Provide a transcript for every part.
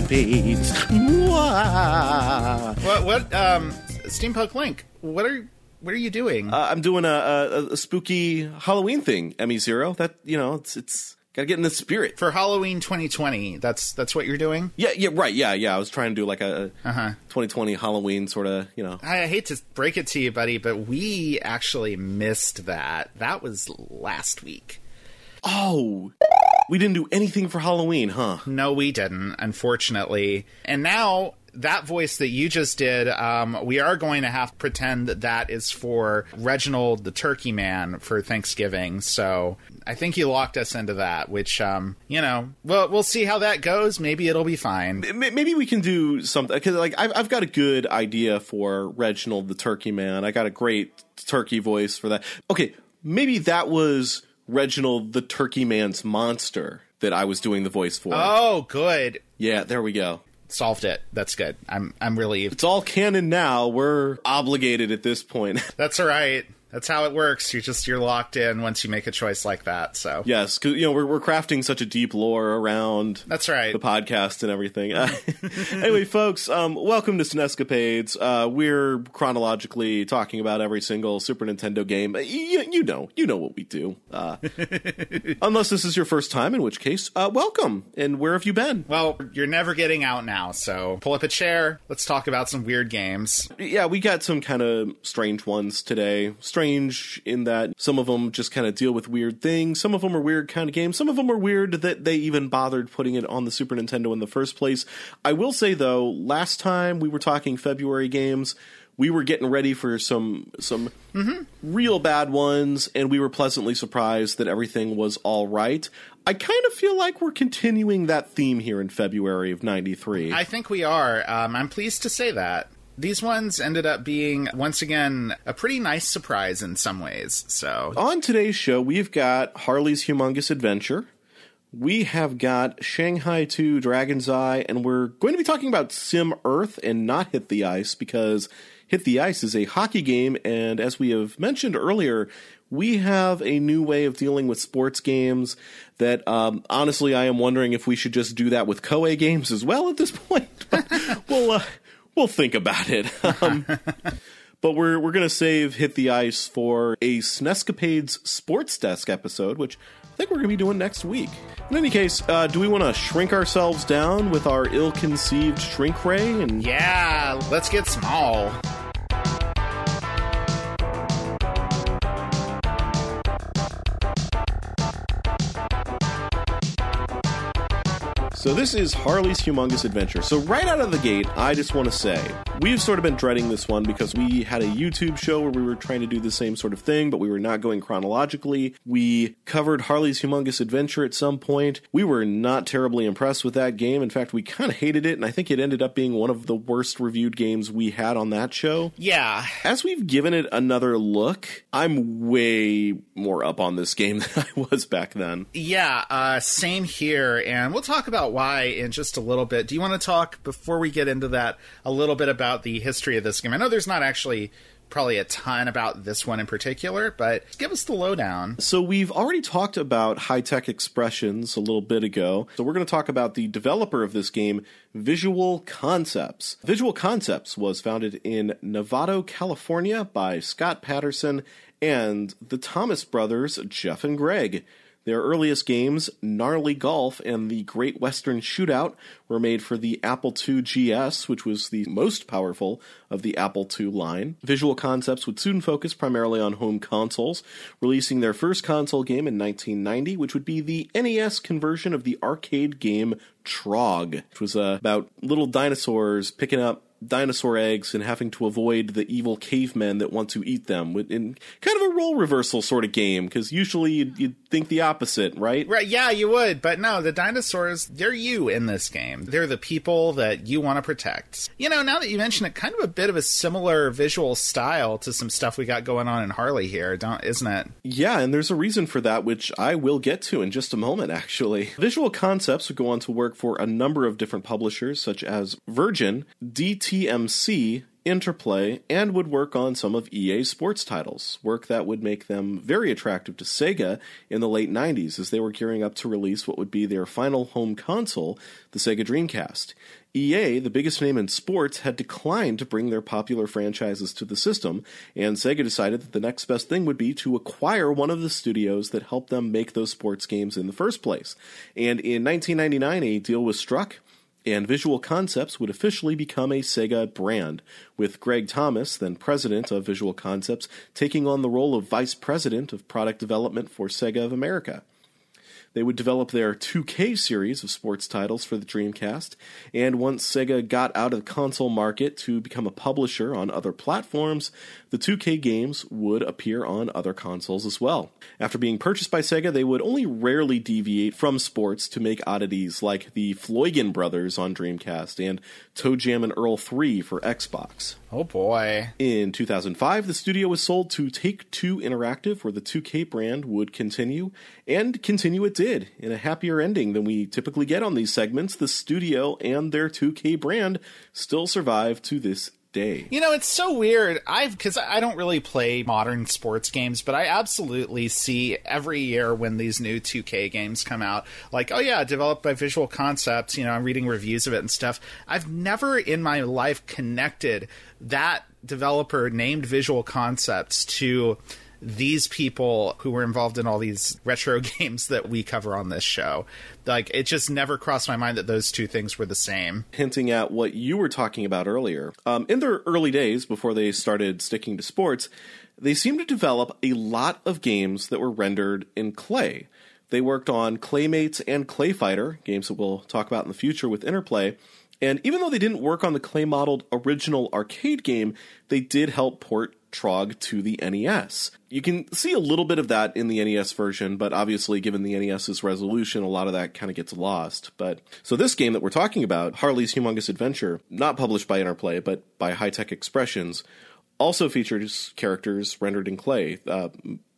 Snescapades. Mwah! What? What? Um, Steampunk Link. What are what are you doing? Uh, I'm doing a, a, a spooky Halloween thing, Emmy Zero. That you know, it's it's gotta get in the spirit. For Halloween 2020, that's that's what you're doing. Yeah, yeah, right, yeah, yeah. I was trying to do like a Uh-huh. 2020 Halloween sort of, you know. I hate to break it to you, buddy, but we actually missed that. That was last week. Oh, we didn't do anything for Halloween, huh? No, we didn't, unfortunately. And now that voice that you just did, um, we are going to have to pretend that that is for Reginald the Turkey Man for Thanksgiving. So I think you locked us into that, which, um, you know, well, we'll see how that goes. Maybe it'll be fine. Maybe we can do something because, like, I've, I've got a good idea for Reginald the Turkey Man. I got a great turkey voice for that. Okay, maybe that was Reginald the Turkey Man's monster that I was doing the voice for. Oh, good. Yeah, there we go. Solved it. That's good. I'm I'm relieved. It's all canon now. We're obligated at this point. That's all right. That's how it works. You just you're locked in once you make a choice like that. So yes, because you know we're we're crafting such a deep lore around that's right. the podcast and everything. Uh, anyway, folks, um, welcome to Snescapades. Uh, we're chronologically talking about every single Super Nintendo game. Uh, You, you know, you know what we do. Uh, unless this is your first time, in which case, uh, welcome. And where have you been? Well, you're never getting out now, so pull up a chair. Let's talk about some weird games. Yeah, we got some kind of strange ones today. Strange in that some of them just kind of deal with weird things. Some of them are weird kind of games. Some of them are weird that they even bothered putting it on the Super Nintendo in the first place. I will say though, last time we were talking February games, we were getting ready for some some real bad ones, and we were pleasantly surprised that everything was all right. I kind of feel like we're continuing that theme here in February of '93. I think we are. Um, I'm pleased to say that. These ones ended up being, once again, a pretty nice surprise in some ways. So, On today's show, we've got Harley's Humongous Adventure. We have got Shanghai 2 Dragon's Eye, and we're going to be talking about Sim Earth and not Hit the Ice because Hit the Ice is a hockey game, and as we have mentioned earlier, we have a new way of dealing with sports games that um, honestly I am wondering if we should just do that with Koei games as well at this point. But we'll, uh, we'll think about it. Um, but we're we're gonna save hit the ice for a Snescapades Sports Desk episode, which I think we're gonna be doing next week. In any case, uh, do we want to shrink ourselves down with our ill-conceived shrink ray? And yeah, let's get small. So this is Harley's Humongous Adventure. So right out of the gate, I just want to say we've sort of been dreading this one because we had a YouTube show where we were trying to do the same sort of thing, but we were not going chronologically. We covered Harley's Humongous Adventure at some point. We were not terribly impressed with that game. In fact, we kind of hated it, and I think it ended up being one of the worst reviewed games we had on that show. Yeah. As we've given it another look, I'm way more up on this game than I was back then. Yeah, uh, same here. And we'll talk about why in just a little bit. Do you want to talk, before we get into that, a little bit about the history of this game? I know there's not actually probably a ton about this one in particular, but give us the lowdown. So we've already talked about high-tech expressions a little bit ago. So we're going to talk about the developer of this game, Visual Concepts. Visual Concepts was founded in Novato, California by Scott Patterson and the Thomas brothers, Jeff and Greg. Their earliest games, Gnarly Golf and the Great Western Shootout, were made for the Apple II GS, which was the most powerful of the Apple II line. Visual Concepts would soon focus primarily on home consoles, releasing their first console game in 1990, which would be the NES conversion of the arcade game Trog, which was uh, about little dinosaurs picking up dinosaur eggs and having to avoid the evil cavemen that want to eat them in kind of a role reversal sort of game because usually you'd, you'd, think the opposite right? Right yeah you would but no the dinosaurs they're you in this game. They're the people that you want to protect. You know now that you mention it kind of a bit of a similar visual style to some stuff we got going on in harley here don't isn't it? Yeah and there's a reason for that which i will get to in just a moment actually. Visual concepts would go on to work for a number of different publishers such as virgin dt TMC Interplay, and would work on some of EA's sports titles, work that would make them very attractive to Sega in the late 90s as they were gearing up to release what would be their final home console, the Sega Dreamcast. EA, the biggest name in sports, had declined to bring their popular franchises to the system, and Sega decided that the next best thing would be to acquire one of the studios that helped them make those sports games in the first place. And in 1999, a deal was struck and Visual Concepts would officially become a Sega brand, with Greg Thomas, then president of Visual Concepts, taking on the role of vice president of product development for Sega of America. They would develop their 2K series of sports titles for the Dreamcast, and once Sega got out of the console market to become a publisher on other platforms, the 2K games would appear on other consoles as well. After being purchased by Sega, they would only rarely deviate from sports to make oddities like the Floigan brothers on Dreamcast and ToeJam and Earl 3 for Xbox. Oh boy. In 2005, the studio was sold to Take Two Interactive, where the 2K brand would continue, and continue it did. In a happier ending than we typically get on these segments, the studio and their 2K brand still survive to this day. You know, it's so weird. I've because I don't really play modern sports games, but I absolutely see every year when these new 2K games come out, like, oh yeah, developed by Visual Concepts. You know, I'm reading reviews of it and stuff. I've never in my life connected that developer named Visual Concepts to these people who were involved in all these retro games that we cover on this show. Like, it just never crossed my mind that those two things were the same. Hinting at what you were talking about earlier. Um, in their early days, before they started sticking to sports, they seemed to develop a lot of games that were rendered in clay. They worked on Claymates and Clay Fighter, games that we'll talk about in the future with Interplay. And even though they didn't work on the clay modeled original arcade game, they did help port Trog to the NES. You can see a little bit of that in the NES version, but obviously, given the NES's resolution, a lot of that kind of gets lost. But so this game that we're talking about, Harley's Humongous Adventure, not published by Interplay, but by High Tech Expressions, also features characters rendered in clay. Uh,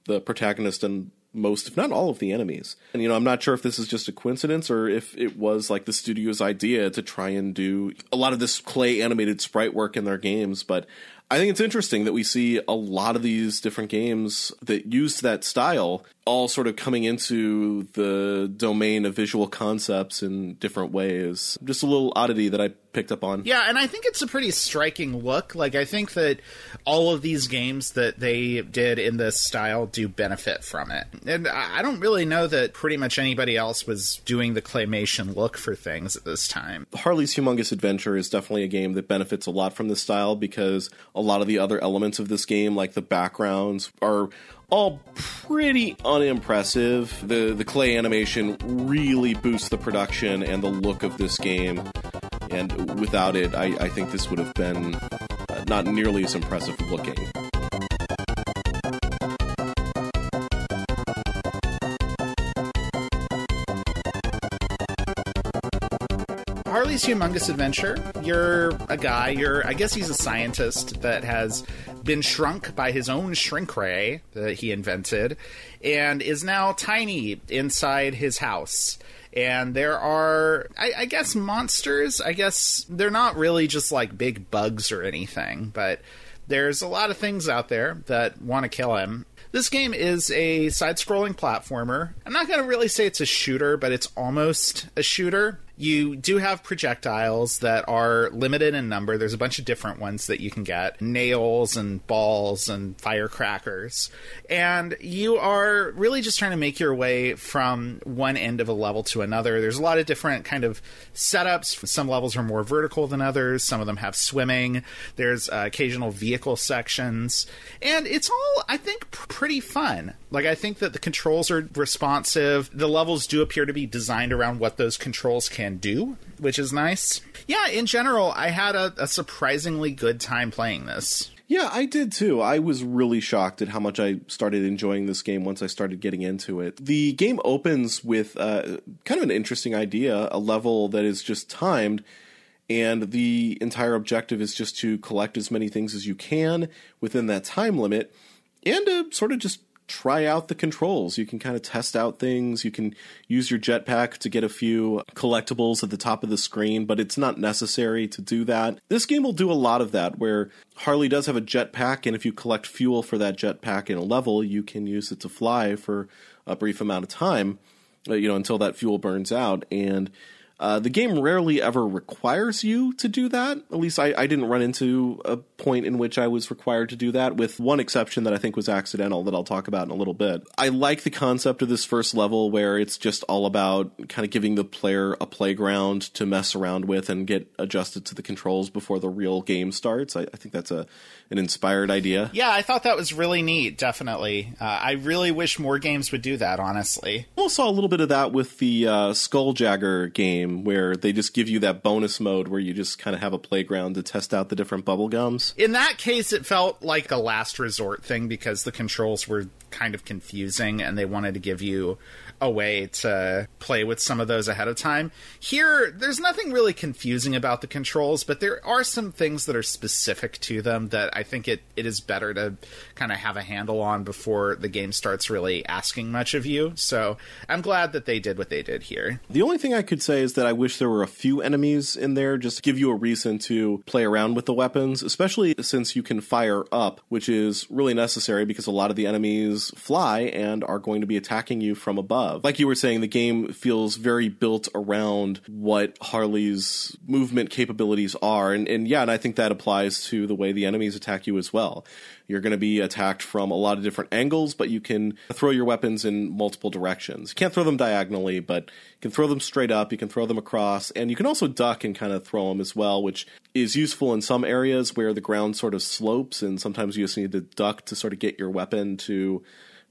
the protagonist and most, if not all, of the enemies. And, you know, I'm not sure if this is just a coincidence or if it was like the studio's idea to try and do a lot of this clay animated sprite work in their games, but I think it's interesting that we see a lot of these different games that use that style all sort of coming into the domain of visual concepts in different ways. Just a little oddity that I picked up on. Yeah, and I think it's a pretty striking look. Like I think that all of these games that they did in this style do benefit from it. And I don't really know that pretty much anybody else was doing the claymation look for things at this time. Harley's Humongous Adventure is definitely a game that benefits a lot from this style because a lot of the other elements of this game like the backgrounds are all pretty unimpressive. The the clay animation really boosts the production and the look of this game. And without it, I, I think this would have been uh, not nearly as impressive looking. Harley's Humongous Adventure, you're a guy, you're, I guess he's a scientist that has been shrunk by his own shrink ray that he invented and is now tiny inside his house. And there are, I, I guess, monsters. I guess they're not really just like big bugs or anything, but there's a lot of things out there that want to kill him. This game is a side scrolling platformer. I'm not going to really say it's a shooter, but it's almost a shooter you do have projectiles that are limited in number. There's a bunch of different ones that you can get nails and balls and firecrackers. And you are really just trying to make your way from one end of a level to another. There's a lot of different kind of setups. Some levels are more vertical than others, some of them have swimming. There's uh, occasional vehicle sections. And it's all, I think, pretty fun. Like, I think that the controls are responsive. The levels do appear to be designed around what those controls can do, which is nice. Yeah, in general, I had a, a surprisingly good time playing this. Yeah, I did too. I was really shocked at how much I started enjoying this game once I started getting into it. The game opens with uh, kind of an interesting idea a level that is just timed, and the entire objective is just to collect as many things as you can within that time limit and to sort of just try out the controls. You can kind of test out things. You can use your jetpack to get a few collectibles at the top of the screen, but it's not necessary to do that. This game will do a lot of that, where Harley does have a jetpack, and if you collect fuel for that jetpack in a level, you can use it to fly for a brief amount of time, uh, you know, until that fuel burns out. And uh, the game rarely ever requires you to do that. At least I, I, didn't run into a point in which I was required to do that, with one exception that I think was accidental that I'll talk about in a little bit. I like the concept of this first level where it's just all about kind of giving the player a playground to mess around with and get adjusted to the controls before the real game starts. I, I think that's a an inspired idea. Yeah, I thought that was really neat. Definitely, uh, I really wish more games would do that. Honestly, also saw a little bit of that with the uh, Skuljagger game game where they just give you that bonus mode where you just kind of have a playground to test out the different bubble gums. In that case, it felt like a last resort thing because the controls were kind of confusing and they wanted to give you a way to play with some of those ahead of time. Here, there's nothing really confusing about the controls, but there are some things that are specific to them that I think it, it is better to kind of have a handle on before the game starts really asking much of you. So I'm glad that they did what they did here. The only thing I could say is that I wish there were a few enemies in there just to give you a reason to play around with the weapons, especially since you can fire up, which is really necessary because a lot of the enemies fly and are going to be attacking you from above Like you were saying, the game feels very built around what Harley's movement capabilities are. And, and yeah, and I think that applies to the way the enemies attack you as well. You're going to be attacked from a lot of different angles, but you can throw your weapons in multiple directions. You can't throw them diagonally, but you can throw them straight up, you can throw them across, and you can also duck and kind of throw them as well, which is useful in some areas where the ground sort of slopes, and sometimes you just need to duck to sort of get your weapon to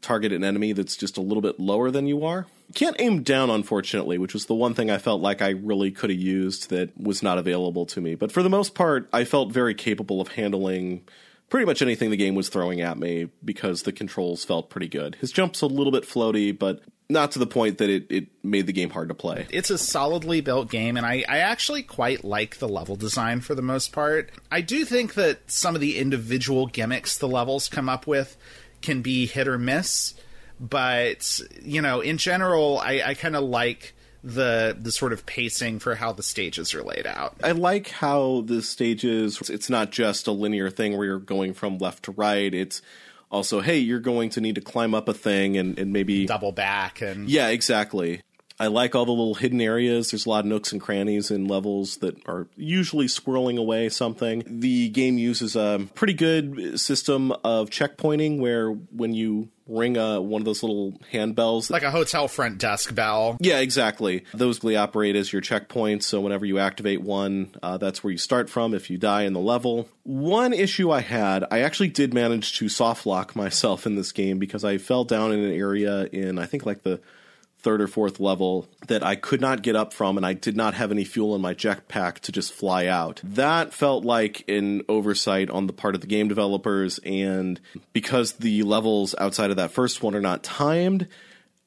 target an enemy that's just a little bit lower than you are. You can't aim down, unfortunately, which was the one thing I felt like I really could have used that was not available to me. But for the most part, I felt very capable of handling pretty much anything the game was throwing at me because the controls felt pretty good. His jump's a little bit floaty, but not to the point that it, it made the game hard to play. It's a solidly built game, and I, I actually quite like the level design for the most part. I do think that some of the individual gimmicks the levels come up with can be hit or miss. But you know, in general, I, I kind of like the the sort of pacing for how the stages are laid out. I like how the stages it's not just a linear thing where you're going from left to right. It's also, hey, you're going to need to climb up a thing and, and maybe double back and Yeah, exactly. I like all the little hidden areas. There's a lot of nooks and crannies in levels that are usually squirreling away something. The game uses a pretty good system of checkpointing where when you ring a, one of those little handbells. Like a hotel front desk bell. Yeah, exactly. Those really operate as your checkpoints, so whenever you activate one, uh, that's where you start from if you die in the level. One issue I had, I actually did manage to soft lock myself in this game because I fell down in an area in, I think, like the third or fourth level that I could not get up from, and I did not have any fuel in my jetpack to just fly out. That felt like an oversight on the part of the game developers, and because the levels outside of that first one are not timed,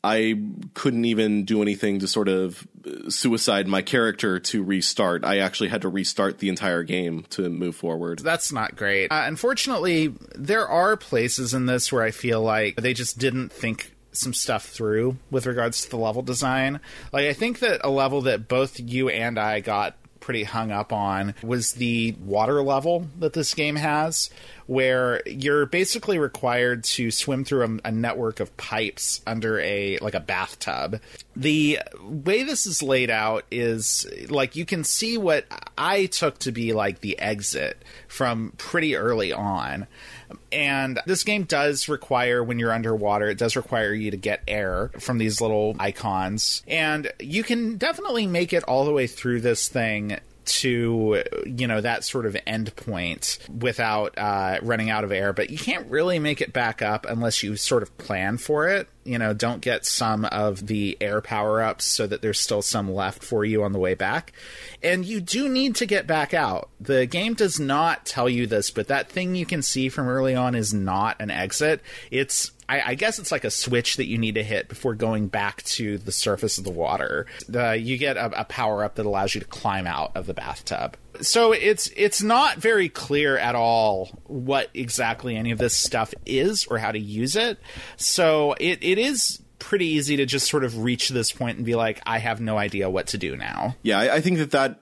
I couldn't even do anything to sort of suicide my character to restart. I actually had to restart the entire game to move forward. That's not great. Uh, unfortunately, there are places in this where I feel like they just didn't think some stuff through with regards to the level design. Like I think that a level that both you and I got pretty hung up on was the water level that this game has where you're basically required to swim through a, a, network of pipes under a like a bathtub. The way this is laid out is like you can see what I took to be like the exit from pretty early on. And this game does require, when you're underwater, it does require you to get air from these little icons. And you can definitely make it all the way through this thing to you know that sort of end point without uh, running out of air. But you can't really make it back up unless you sort of plan for it. You know don't get some of the air power ups so that there's still some left for you on the way back. And you do need to get back out. The game does not tell you this but that thing you can see from early on is not an exit. It's I, I, guess it's like a switch that you need to hit before going back to the surface of the water. Uh, you get a, a power up that allows you to climb out of the bathtub. So it's it's not very clear at all what exactly any of this stuff is or how to use it. So it, it is pretty easy to just sort of reach this point and be like, I have no idea what to do now. Yeah, I, I think that that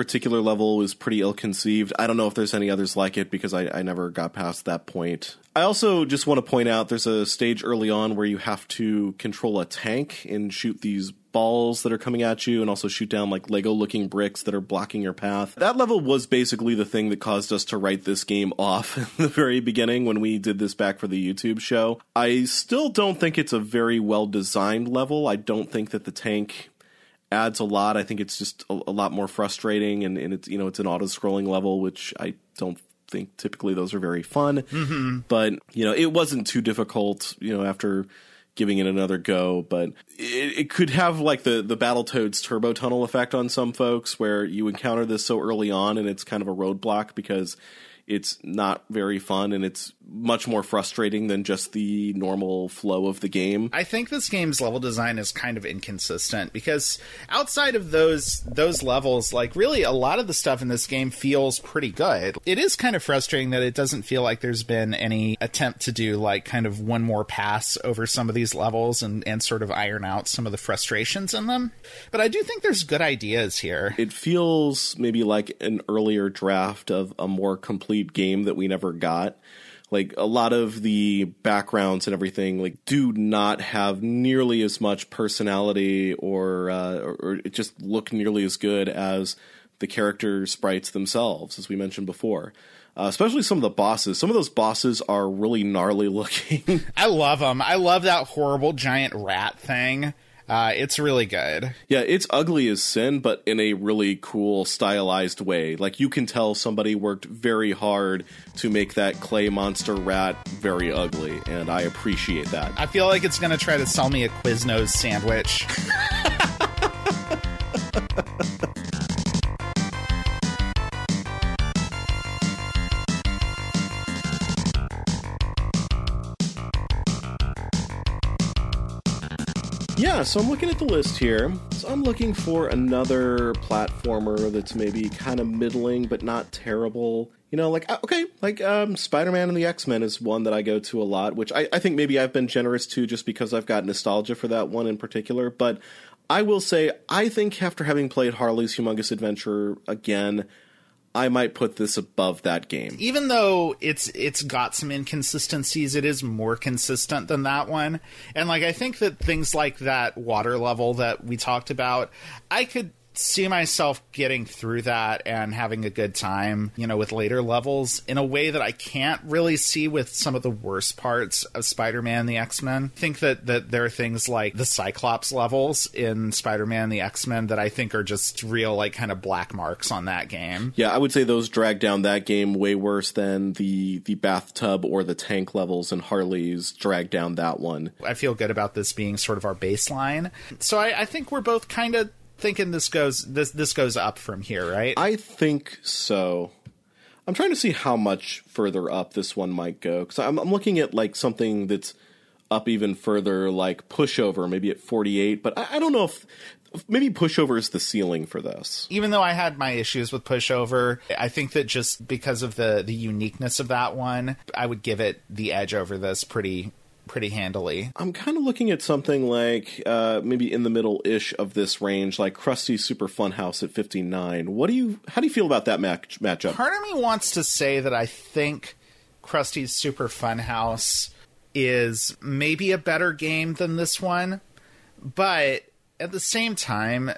particular level was pretty ill conceived. I don't know if there's any others like it because I, I never got past that point. I also just want to point out there's a stage early on where you have to control a tank and shoot these balls that are coming at you and also shoot down like Lego looking bricks that are blocking your path. That level was basically the thing that caused us to write this game off in the very beginning when we did this back for the YouTube show. I still don't think it's a very well designed level. I don't think that the tank adds a lot. I think it's just a, a lot more frustrating and, and, it's you know it's an auto scrolling level, which I don't think typically those are very fun. Mm-hmm. But you know, it wasn't too difficult. You know, after giving it another go, but it, it, could have like the the Battletoads turbo tunnel effect on some folks, where you encounter this so early on and it's kind of a roadblock because it's not very fun and it's much more frustrating than just the normal flow of the game. I think this game's level design is kind of inconsistent because outside of those those levels, like really a lot of the stuff in this game feels pretty good. It is kind of frustrating that it doesn't feel like there's been any attempt to do like kind of one more pass over some of these levels and, and sort of iron out some of the frustrations in them. But I do think there's good ideas here. It feels maybe like an earlier draft of a more complete game that we never got like a lot of the backgrounds and everything like do not have nearly as much personality or uh, or, or just look nearly as good as the character sprites themselves, as we mentioned before. Uh, especially some of the bosses. Some of those bosses are really gnarly looking. I love them. I love that horrible giant rat thing. Uh, it's really good. Yeah, it's ugly as sin, but in a really cool, stylized way. Like you can tell somebody worked very hard to make that clay monster rat very ugly, and I appreciate that. I feel like it's going to try to sell me a Quiznos sandwich. Yeah, so I'm looking at the list here. So I'm looking for another platformer that's maybe kind of middling but not terrible. You know, like uh, okay, like um, Spider-Man and the X-Men is one that I go to a lot, which I, I think maybe I've been generous to just because I've got nostalgia for that one in particular. But I will say, I think after having played Harley's Humongous Adventure again, I might put this above that game. Even though it's it's got some inconsistencies, it is more consistent than that one. And like I think that things like that water level that we talked about, I could see myself getting through that and having a good time, you know, with later levels in a way that I can't really see with some of the worst parts of Spider-Man the X-Men. I think that that there are things like the Cyclops levels in Spider-Man the X-Men that I think are just real like kind of black marks on that game. Yeah, I would say those drag down that game way worse than the the bathtub or the tank levels and Harley's drag down that one. I feel good about this being sort of our baseline. So I, I think we're both kind of thinking this goes this this goes up from here, right? I think so. I'm trying to see how much further up this one might go because I'm, I'm, looking at like something that's up even further, like pushover, maybe at 48. But I, I don't know if maybe pushover is the ceiling for this even though i had my issues with pushover i think that just because of the the uniqueness of that one i would give it the edge over this pretty pretty handily. I'm kind of looking at something like uh, maybe in the middle ish of this range, like Krusty Super Funhouse at 59. What do you? How do you feel about that match matchup? Part of me wants to say that I think Krusty's Super Funhouse is maybe a better game than this one, but at the same time,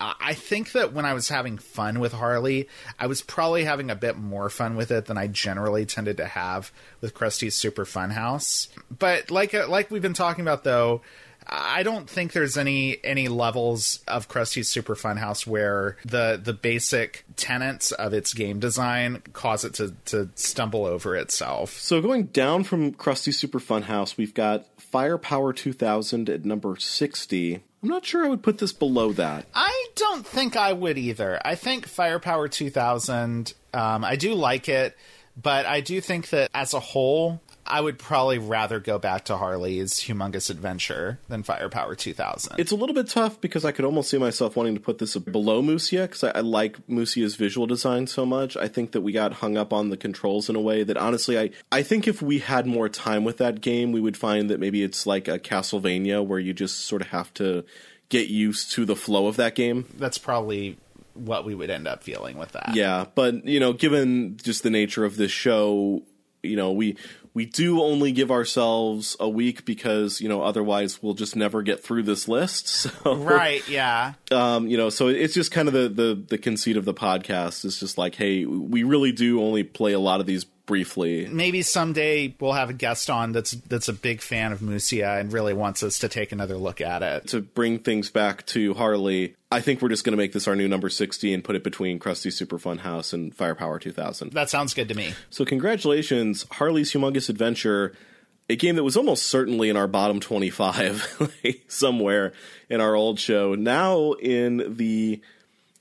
I think that when I was having fun with Harley, I was probably having a bit more fun with it than I generally tended to have with Krusty's Super Fun House. But like uh, like we've been talking about though, I don't think there's any any levels of Krusty's Super Fun House where the the basic tenets of its game design cause it to to stumble over itself. So going down from Krusty Super Fun House, we've got Firepower 2000 at number 60. I'm not sure I would put this below that. I don't think I would either. I think Firepower 2000, um, I do like it, but I do think that as a whole, I would probably rather go back to Harley's Humongous Adventure than Firepower 2000. It's a little bit tough because I could almost see myself wanting to put this below Musya because I, I, like Musya's visual design so much. I think that we got hung up on the controls in a way that honestly, I, I think if we had more time with that game, we would find that maybe it's like a Castlevania where you just sort of have to get used to the flow of that game. That's probably what we would end up feeling with that. Yeah, but you know, given just the nature of this show, you know, we we do only give ourselves a week because you know otherwise we'll just never get through this list. So, right, yeah. Um, you know, so it's just kind of the, the the conceit of the podcast is just like, hey, we really do only play a lot of these briefly. Maybe someday we'll have a guest on that's that's a big fan of Musya and really wants us to take another look at it. To bring things back to Harley, I think we're just going to make this our new number 60 and put it between Krusty Super Fun House and Firepower 2000. That sounds good to me. So congratulations, Harley's Humongous Adventure a game that was almost certainly in our bottom 25 somewhere in our old show now in the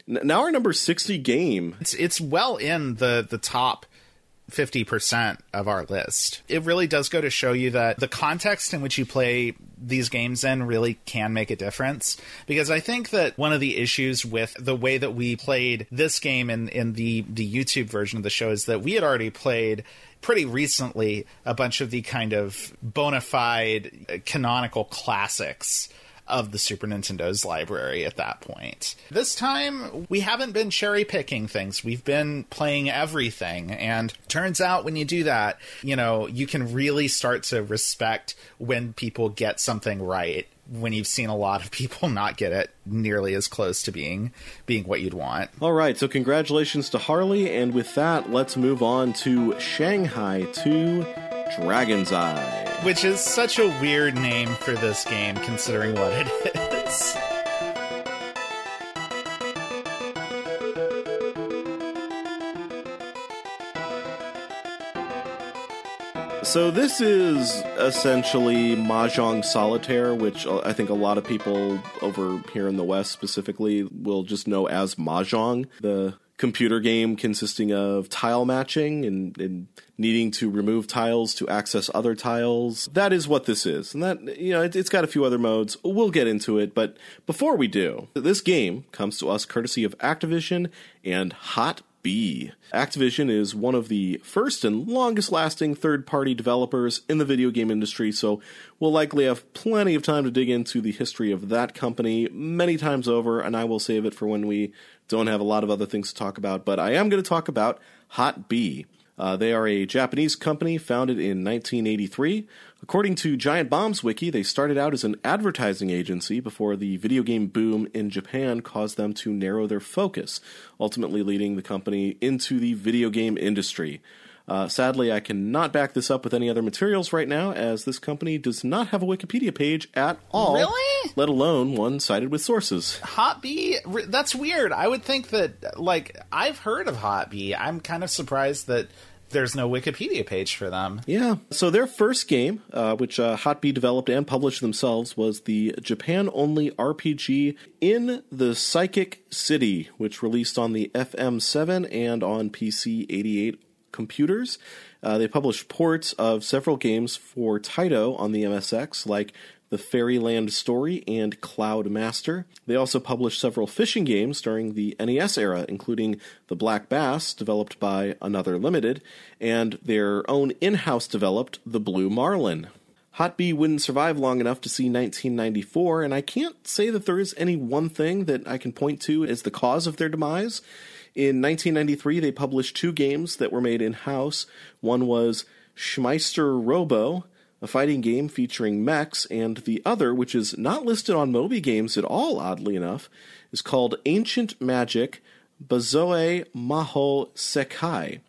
now our number 60 game it's it's well in the the top 50% of our list. It really does go to show you that the context in which you play these games in really can make a difference. Because I think that one of the issues with the way that we played this game in, in the, the YouTube version of the show is that we had already played pretty recently a bunch of the kind of bona fide uh, canonical classics of the Super Nintendo's library at that point. This time, we haven't been cherry picking things. We've been playing everything. And turns out when you do that, you know, you can really start to respect when people get something right when you've seen a lot of people not get it nearly as close to being being what you'd want. All right, so congratulations to Harley and with that, let's move on to Shanghai 2 Dragon's Eye which is such a weird name for this game considering what it is. So this is essentially Mahjong Solitaire, which uh, I think a lot of people over here in the West specifically will just know as Mahjong. The computer game consisting of tile matching and, and, needing to remove tiles to access other tiles. That is what this is. And that, you know, it, it's got a few other modes. We'll get into it. But before we do, this game comes to us courtesy of Activision and Hot B. Activision is one of the first and longest lasting third party developers in the video game industry, so we'll likely have plenty of time to dig into the history of that company many times over, and I will save it for when we don't have a lot of other things to talk about, but I am going to talk about Hot B. Uh, they are a Japanese company founded in 1983. According to Giant Bomb's wiki, they started out as an advertising agency before the video game boom in Japan caused them to narrow their focus, ultimately leading the company into the video game industry. Uh, sadly, I cannot back this up with any other materials right now, as this company does not have a Wikipedia page at all. Really? Let alone one cited with sources. Hot B? That's weird. I would think that, like, I've heard of Hot B. I'm kind of surprised that there's no Wikipedia page for them. Yeah. So their first game, uh, which uh, Hot B developed and published themselves, was the Japan only RPG in the Psychic City, which released on the FM7 and on PC 88 computers. Uh, they published ports of several games for Taito on the MSX, like the Fairyland Story and Cloud Master. They also published several fishing games during the NES era, including the Black Bass, developed by Another Limited, and their own in house developed The Blue Marlin. Hot B wouldn't survive long enough to see 1994, and I can't say that there is any one thing that I can point to as the cause of their demise. In 1993, they published two games that were made in house. One was Schmeister Robo, a fighting game featuring mechs, and the other, which is not listed on Moby Games at all, oddly enough, is called Ancient Magic Bazoe Maho Sekai.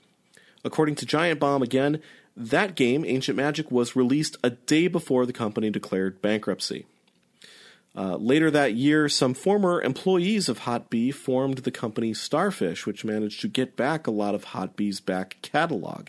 According to Giant Bomb again, that game, Ancient Magic, was released a day before the company declared bankruptcy. Uh, later that year, some former employees of Hot B formed the company Starfish, which managed to get back a lot of Hot B's back catalog.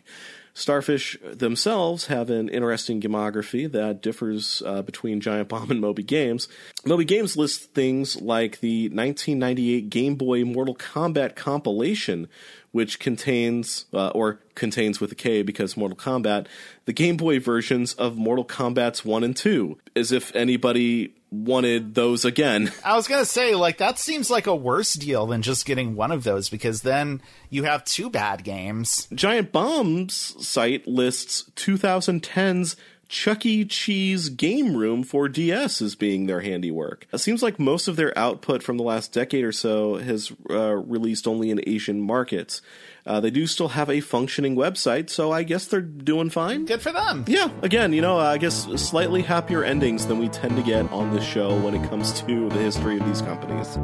Starfish themselves have an interesting gamography that differs uh, between Giant Bomb and Moby Games. Moby Games lists things like the 1998 Game Boy Mortal Kombat compilation, which contains, uh, or contains with a K because Mortal Kombat, the Game Boy versions of Mortal Kombat's 1 and 2, as if anybody wanted those again. I was going to say, like, that seems like a worse deal than just getting one of those because then you have two bad games. Giant Bomb's site lists 2010's Chuck E. Cheese game room for DS as being their handiwork. It seems like most of their output from the last decade or so has uh, released only in Asian markets. Uh, they do still have a functioning website, so I guess they're doing fine. Good for them. Yeah, again, you know, I guess slightly happier endings than we tend to get on this show when it comes to the history of these companies.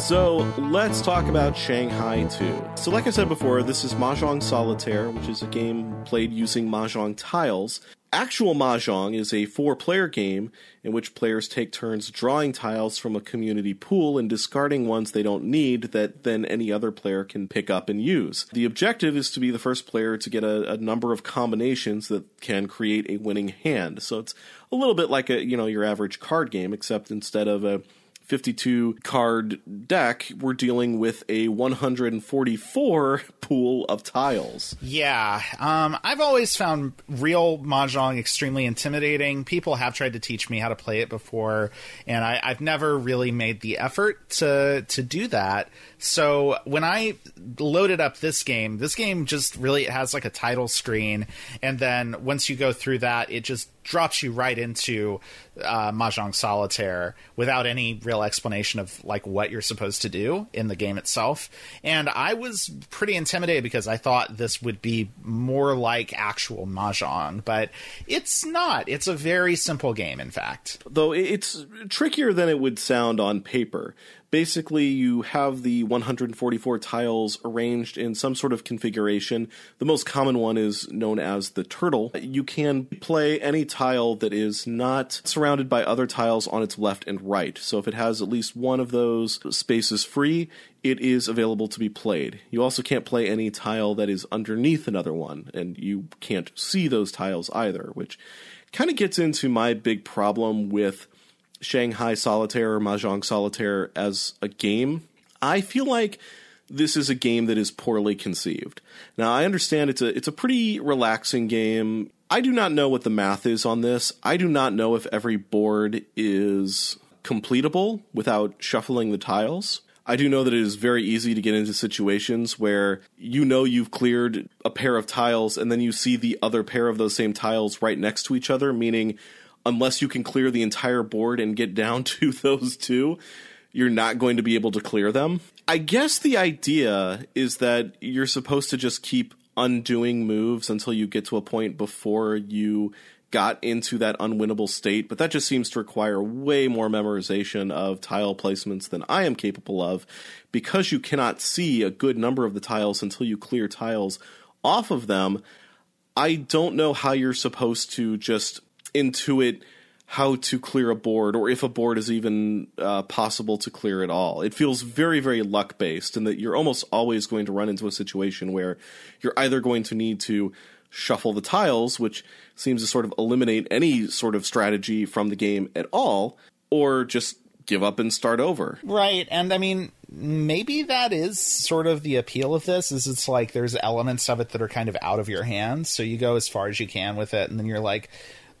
So let's talk about Shanghai 2. So, like I said before, this is Mahjong Solitaire, which is a game played using Mahjong tiles. Actual Mahjong is a four player game in which players take turns drawing tiles from a community pool and discarding ones they don't need that then any other player can pick up and use. The objective is to be the first player to get a, a number of combinations that can create a winning hand. So it's a little bit like a, you know, your average card game, except instead of a 52 card deck, we're dealing with a 144 pool of tiles. Yeah, um, I've always found real mahjong extremely intimidating. People have tried to teach me how to play it before, and I, I've never really made the effort to to do that. So when I loaded up this game, this game just really has like a title screen, and then once you go through that, it just drops you right into uh, Mahjong Solitaire without any real explanation of like what you're supposed to do in the game itself. And I was pretty intimidated because I thought this would be more like actual Mahjong, but it's not. It's a very simple game, in fact. Though it's trickier than it would sound on paper basically you have the 144 tiles arranged in some sort of configuration. The most common one is known as the turtle. You can play any tile that is not surrounded by other tiles on its left and right. So if it has at least one of those spaces free, it is available to be played. You also can't play any tile that is underneath another one, and you can't see those tiles either, which kind of gets into my big problem with Shanghai Solitaire or Mahjong Solitaire as a game. I feel like this is a game that is poorly conceived. Now I understand it's a it's a pretty relaxing game. I do not know what the math is on this. I do not know if every board is completable without shuffling the tiles. I do know that it is very easy to get into situations where you know you've cleared a pair of tiles and then you see the other pair of those same tiles right next to each other, meaning unless you can clear the entire board and get down to those two, you're not going to be able to clear them. I guess the idea is that you're supposed to just keep undoing moves until you get to a point before you got into that unwinnable state, but that just seems to require way more memorization of tile placements than I am capable of because you cannot see a good number of the tiles until you clear tiles off of them. I don't know how you're supposed to just intuit how to clear a board or if a board is even uh, possible to clear at all. It feels very, very luck based, and that you're almost always going to run into a situation where you're either going to need to shuffle the tiles, which seems to sort of eliminate any sort of strategy from the game at all, or just give up and start over. Right. And I mean, maybe that is sort of the appeal of this is it's like there's elements of it that are kind of out of your hands, so you go as far as you can with it and then you're like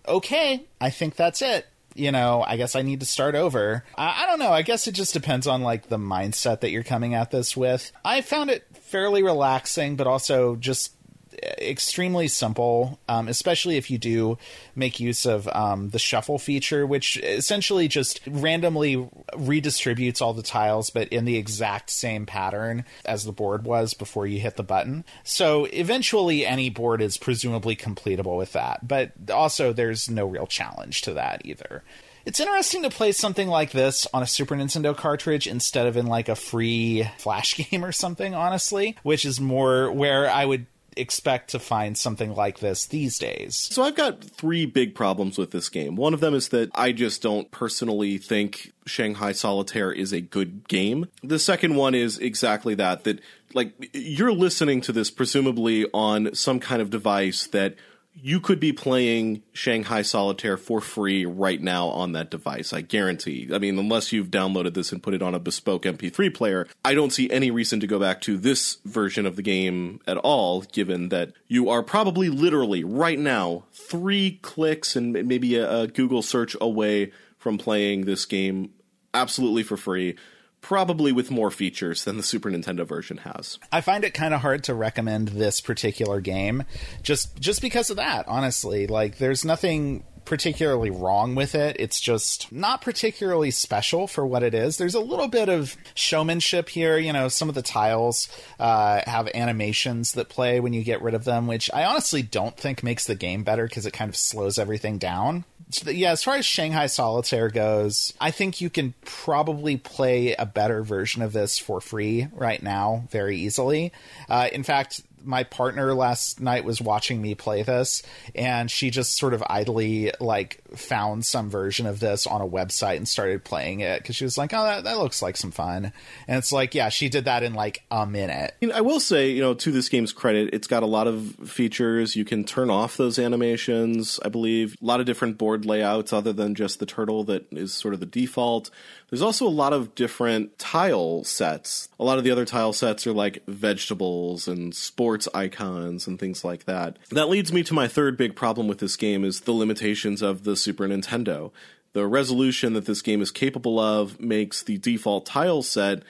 okay, I think that's it. You know, I guess I need to start over. I, I don't know. I guess it just depends on like the mindset that you're coming at this with. I found it fairly relaxing, but also just extremely simple, um, especially if you do make use of um, the shuffle feature, which essentially just randomly redistributes all the tiles, but in the exact same pattern as the board was before you hit the button. So eventually, any board is presumably completable with that, but also there's no real challenge to that either. It's interesting to play something like this on a Super Nintendo cartridge instead of in like a free Flash game or something, honestly, which is more where I would expect to find something like this these days. So I've got three big problems with this game. One of them is that I just don't personally think Shanghai Solitaire is a good game. The second one is exactly that that like you're listening to this presumably on some kind of device that you could be playing Shanghai Solitaire for free right now on that device. I guarantee. I mean, unless you've downloaded this and put it on a bespoke MP3 player, I don't see any reason to go back to this version of the game at all, given that you are probably literally right now three clicks and maybe a, a Google search away from playing this game absolutely for free probably with more features than the Super Nintendo version has. I find it kind of hard to recommend this particular game just just because of that, honestly. Like there's nothing particularly wrong with it. It's just not particularly special for what it is. There's a little bit of showmanship here. You know, some of the tiles uh, have animations that play when you get rid of them, which I honestly don't think makes the game better because it kind of slows everything down. Yeah, as far as Shanghai Solitaire goes, I think you can probably play a better version of this for free right now very easily. Uh, in fact, my partner last night was watching me play this and she just sort of idly like found some version of this on a website and started playing it because she was like oh that, that looks like some fun. And it's like yeah she did that in like a minute. I will say you know to this game's credit it's got a lot of features. You can turn off those animations i believe. A lot of different board layouts other than just the turtle that is sort of the default. There's also a lot of different tile sets. A lot of the other tile sets are like vegetables and sports icons and things like that. That leads me to my third big problem with this game is the limitations of the Super Nintendo. The resolution that this game is capable of makes the default tile set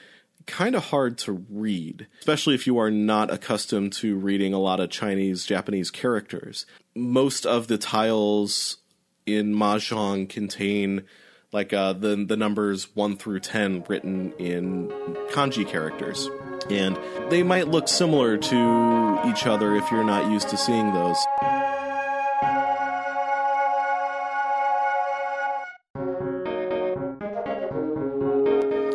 kind of hard to read, especially if you are not accustomed to reading a lot of Chinese, Japanese characters. Most of the tiles in Mahjong contain like uh, the the numbers one through ten written in kanji characters, and they might look similar to each other if you're not used to seeing those.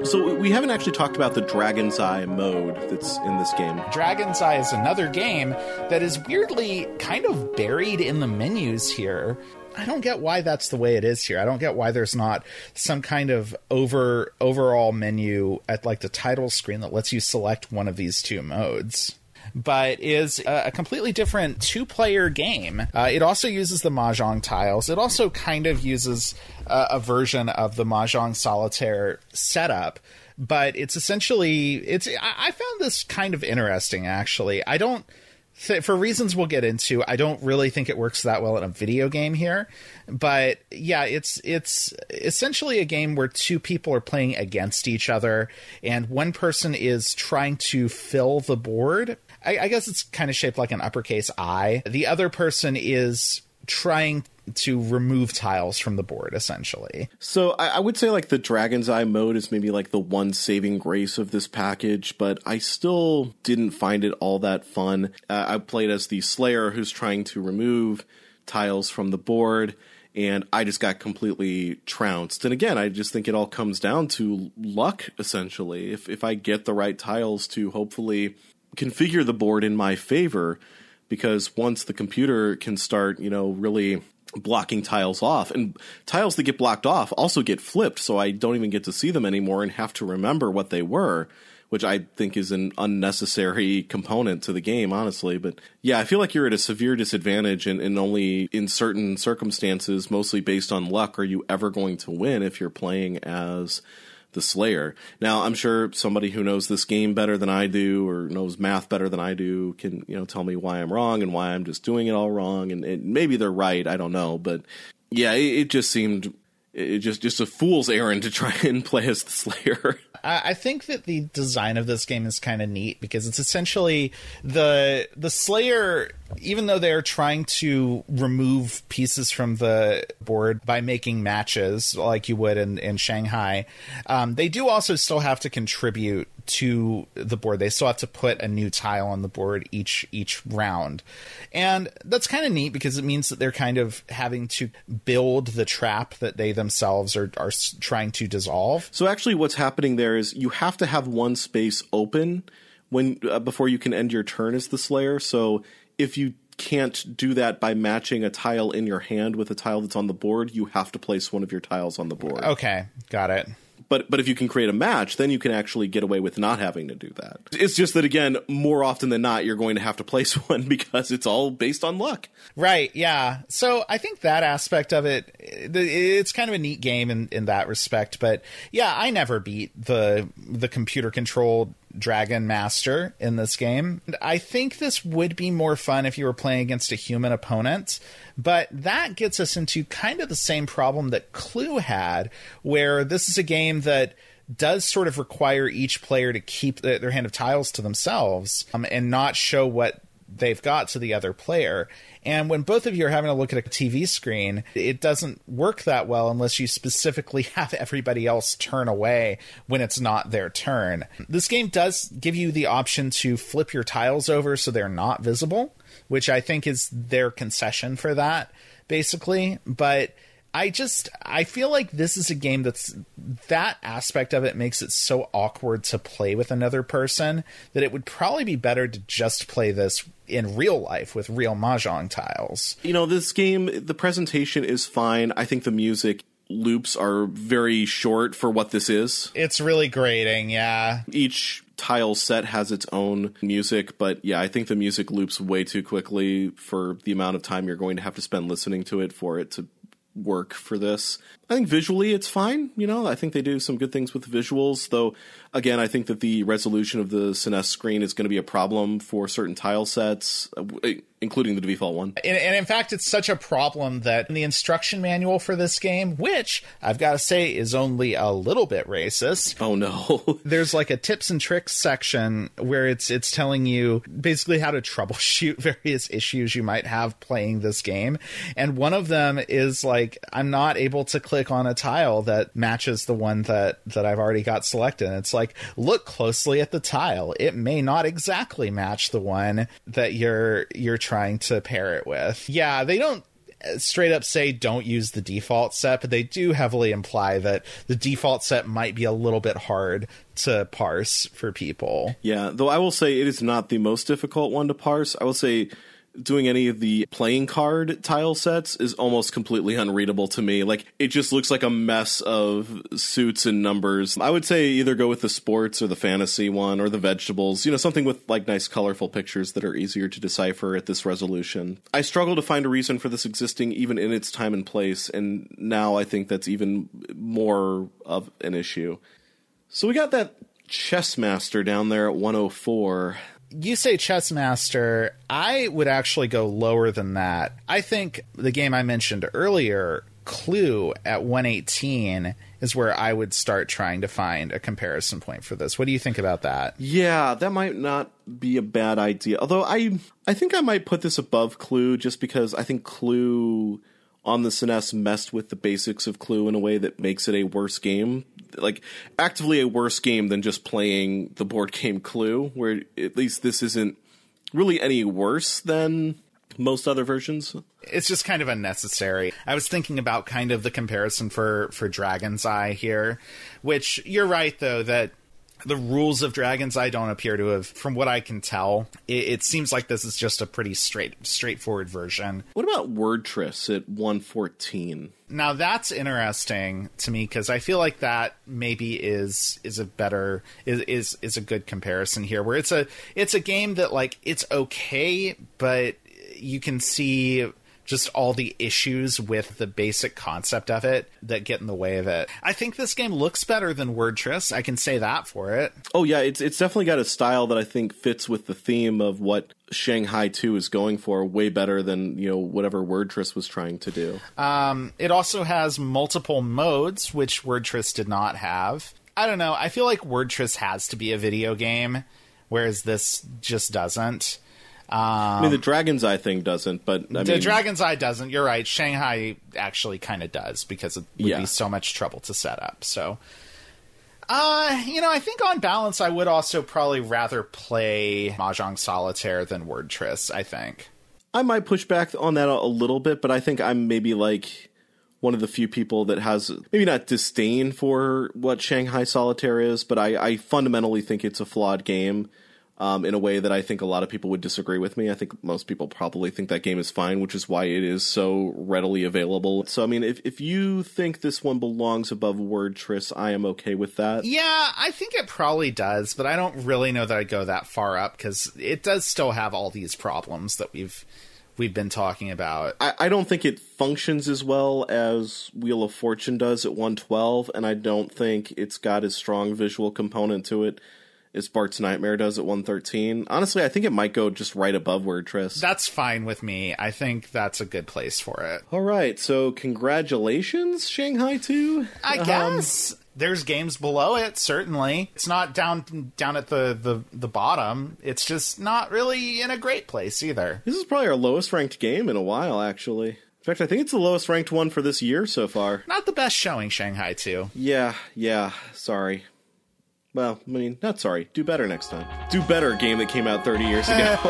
So we haven't actually talked about the Dragon's Eye mode that's in this game. Dragon's Eye is another game that is weirdly kind of buried in the menus here. I don't get why that's the way it is here. I don't get why there's not some kind of over overall menu at like the title screen that lets you select one of these two modes but is a, completely different two player game. Uh, it also uses the Mahjong tiles. It also kind of uses uh, a version of the Mahjong solitaire setup. But it's essentially it's. I, I found this kind of interesting. Actually, I don't for reasons we'll get into, I don't really think it works that well in a video game here. But yeah, it's it's essentially a game where two people are playing against each other, and one person is trying to fill the board. I, I guess it's kind of shaped like an uppercase I. The other person is trying to remove tiles from the board essentially. So I, I, would say like the Dragon's Eye mode is maybe like the one saving grace of this package, but I still didn't find it all that fun. Uh, I played as the Slayer who's trying to remove tiles from the board. And I just got completely trounced. And again, I just think it all comes down to luck, essentially. If if I get the right tiles to hopefully configure the board in my favor, because once the computer can start, you know, really blocking tiles off. And tiles that get blocked off also get flipped so i don't even get to see them anymore and have to remember what they were which i think is an unnecessary component to the game honestly. But yeah i feel like you're at a severe disadvantage and, and only in certain circumstances mostly based on luck are you ever going to win if you're playing as the Slayer. Now, I'm sure somebody who knows this game better than I do or knows math better than I do can, you know, tell me why I'm wrong and why I'm just doing it all wrong. And, and maybe they're right. I don't know. But yeah, it, it just seemed it just just a fool's errand to try and play as the Slayer. I think that the design of this game is kind of neat because it's essentially the the Slayer even though they're trying to remove pieces from the board by making matches like you would in, in Shanghai, um, they do also still have to contribute to the board. They still have to put a new tile on the board each each round, and that's kind of neat because it means that they're kind of having to build the trap that they themselves are are trying to dissolve. So actually, what's happening there is you have to have one space open when uh, before you can end your turn as the Slayer. So if you can't do that by matching a tile in your hand with a tile that's on the board, you have to place one of your tiles on the board. Okay, got it but but if you can create a match, then you can actually get away with not having to do that. It's just that again, more often than not, you're going to have to place one because it's all based on luck. Right. Yeah. So I think that aspect of it, it's kind of a neat game in in that respect. But yeah, I never beat the the computer controlled Dragon Master in this game. I think this would be more fun if you were playing against a human opponent, but that gets us into kind of the same problem that Clue had, where this is a game that does sort of require each player to keep their hand of tiles to themselves um, and not show what they've got to the other player. And when both of you are having to look at a TV screen, it doesn't work that well unless you specifically have everybody else turn away when it's not their turn. This game does give you the option to flip your tiles over so they're not visible, which I think is their concession for that, basically. But I just I feel like this is a game that's that aspect of it makes it so awkward to play with another person that it would probably be better to just play this in real life with real mahjong tiles. You know, this game the presentation is fine. I think the music loops are very short for what this is. It's really grating, yeah. Each tile set has its own music, but yeah, I think the music loops way too quickly for the amount of time you're going to have to spend listening to it for it to work for this. I think visually it's fine. You know, I think they do some good things with the visuals, though. Again, I think that the resolution of the SNES screen is going to be a problem for certain tile sets, uh, including the default one. And, and, in fact, it's such a problem that in the instruction manual for this game, which I've got to say is only a little bit racist. Oh no! there's like a tips and tricks section where it's it's telling you basically how to troubleshoot various issues you might have playing this game, and one of them is like I'm not able to click on a tile that matches the one that that I've already got selected. And it's like look closely at the tile. It may not exactly match the one that you're you're trying to pair it with. Yeah, they don't uh, straight up say don't use the default set, but they do heavily imply that the default set might be a little bit hard to parse for people. Yeah, though I will say it is not the most difficult one to parse. I will say doing any of the playing card tile sets is almost completely unreadable to me. Like it just looks like a mess of suits and numbers. I would say either go with the sports or the fantasy one or the vegetables, you know, something with like nice colorful pictures that are easier to decipher at this resolution. I struggle to find a reason for this existing even in its time and place, and now I think that's even more of an issue. So we got that chess master down there at 104 you say chess master i would actually go lower than that. I think the game i mentioned earlier clue at 118 is where i would start trying to find a comparison point for this. What do you think about that? Yeah that might not be a bad idea. Although i i think i might put this above clue just because i think clue on the SNES messed with the basics of Clue in a way that makes it a worse game. Like, actively a worse game than just playing the board game Clue, where at least this isn't really any worse than most other versions. It's just kind of unnecessary. I was thinking about kind of the comparison for for Dragon's Eye here, which you're right though that the rules of Dragon's i don't appear to have, from what I can tell, it, it, seems like this is just a pretty straight, straightforward version. What about Wordtris at 114? Now that's interesting to me because I feel like that maybe is is a better is, is is a good comparison here, where it's a it's a game that like it's okay, but you can see just all the issues with the basic concept of it that get in the way of it. I think this game looks better than Wordtris. I can say that for it. Oh yeah, it's it's definitely got a style that I think fits with the theme of what Shanghai 2 is going for way better than, you know, whatever Wordtris was trying to do. Um, it also has multiple modes, which Wordtris did not have. I don't know. I feel like Wordtris has to be a video game, whereas this just doesn't. Um, I mean, the Dragon's Eye thing doesn't, but I the mean, Dragon's Eye doesn't. You're right. Shanghai actually kind of does because it would yeah. be so much trouble to set up. So, uh, you know, I think on balance, I would also probably rather play Mahjong Solitaire than Word Wordtris. I think I might push back on that a little bit, but I think I'm maybe like one of the few people that has maybe not disdain for what Shanghai Solitaire is, but I, I fundamentally think it's a flawed game. Um, in a way that I think a lot of people would disagree with me. I think most people probably think that game is fine, which is why it is so readily available. So, I mean, if, if you think this one belongs above Wordtris, I am okay with that. Yeah, I think it probably does, but I don't really know that I'd go that far up because it does still have all these problems that we've we've been talking about. I, I don't think it functions as well as Wheel of Fortune does at 112, and I don't think it's got as strong visual component to it as Bart's Nightmare does at 113. Honestly, I think it might go just right above Wordtris. That's fine with me. I think that's a good place for it. All right, so congratulations, Shanghai 2. I Um, guess there's games below it. Certainly, it's not down down at the, the the bottom. It's just not really in a great place either. This is probably our lowest ranked game in a while, actually. In fact, I think it's the lowest ranked one for this year so far. Not the best showing, Shanghai 2. Yeah, yeah, sorry. Well, I mean, not sorry. Do better next time. Do better, game that came out 30 years ago.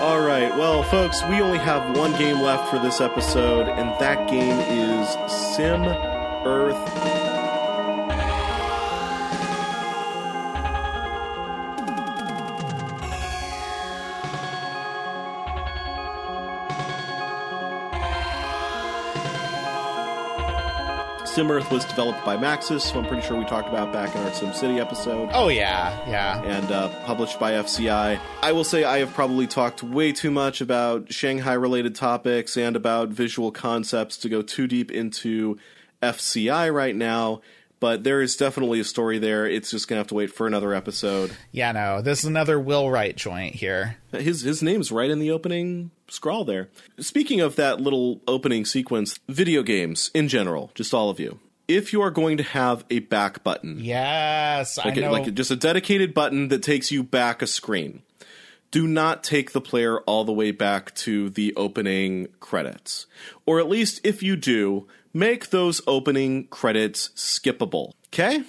All right, well, folks, we only have one game left for this episode, and that game is Sim Earth. Sim Earth was developed by Maxis, who I'm pretty sure we talked about back in our Sim City episode Oh yeah, yeah. and uh, published by FCI. I will say I have probably talked way too much about Shanghai related topics and about visual concepts to go too deep into FCI right now, but there is definitely a story there. It's just going to have to wait for another episode. Yeah, no. This is another Will Wright joint here. His his name's right in the opening scrawl there. Speaking of that little opening sequence, video games in general, just all of you. If you are going to have a back button, Yes, like I a- know. like just a dedicated button that takes you back a screen. Do not take the player all the way back to the opening credits. Or at least if you do, make those opening credits skippable. Okay?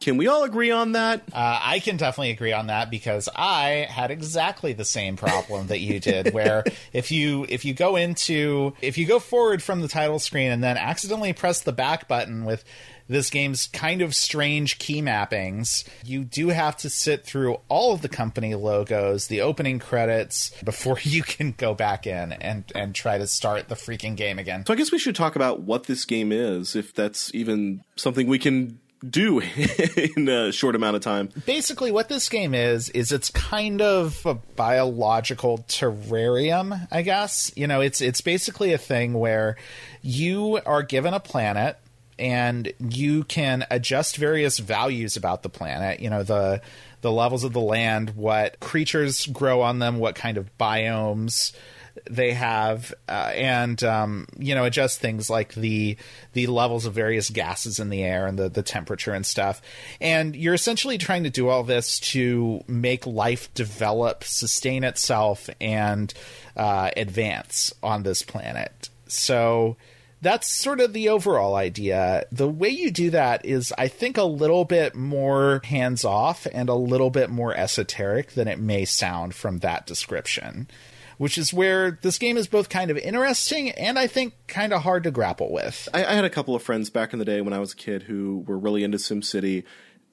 Can we all agree on that? Uh, I can definitely agree on that because I had exactly the same problem that you did. Where if you if you go into if you go forward from the title screen and then accidentally press the back button with this game's kind of strange key mappings, you do have to sit through all of the company logos, the opening credits before you can go back in and and try to start the freaking game again. So I guess we should talk about what this game is, if that's even something we can do in a short amount of time. basically what this game is is it's kind of a biological terrarium i guess you know it's it's basically a thing where you are given a planet and you can adjust various values about the planet you know the the levels of the land what creatures grow on them what kind of biomes they have uh, and um, you know adjust things like the the levels of various gases in the air and the the temperature and stuff. And you're essentially trying to do all this to make life develop sustain itself and uh, advance on this planet. So that's sort of the overall idea. The way you do that is, I think, a little bit more hands off and a little bit more esoteric than it may sound from that description, which is where this game is both kind of interesting and I think kind of hard to grapple with. I, I had a couple of friends back in the day when I was a kid who were really into SimCity.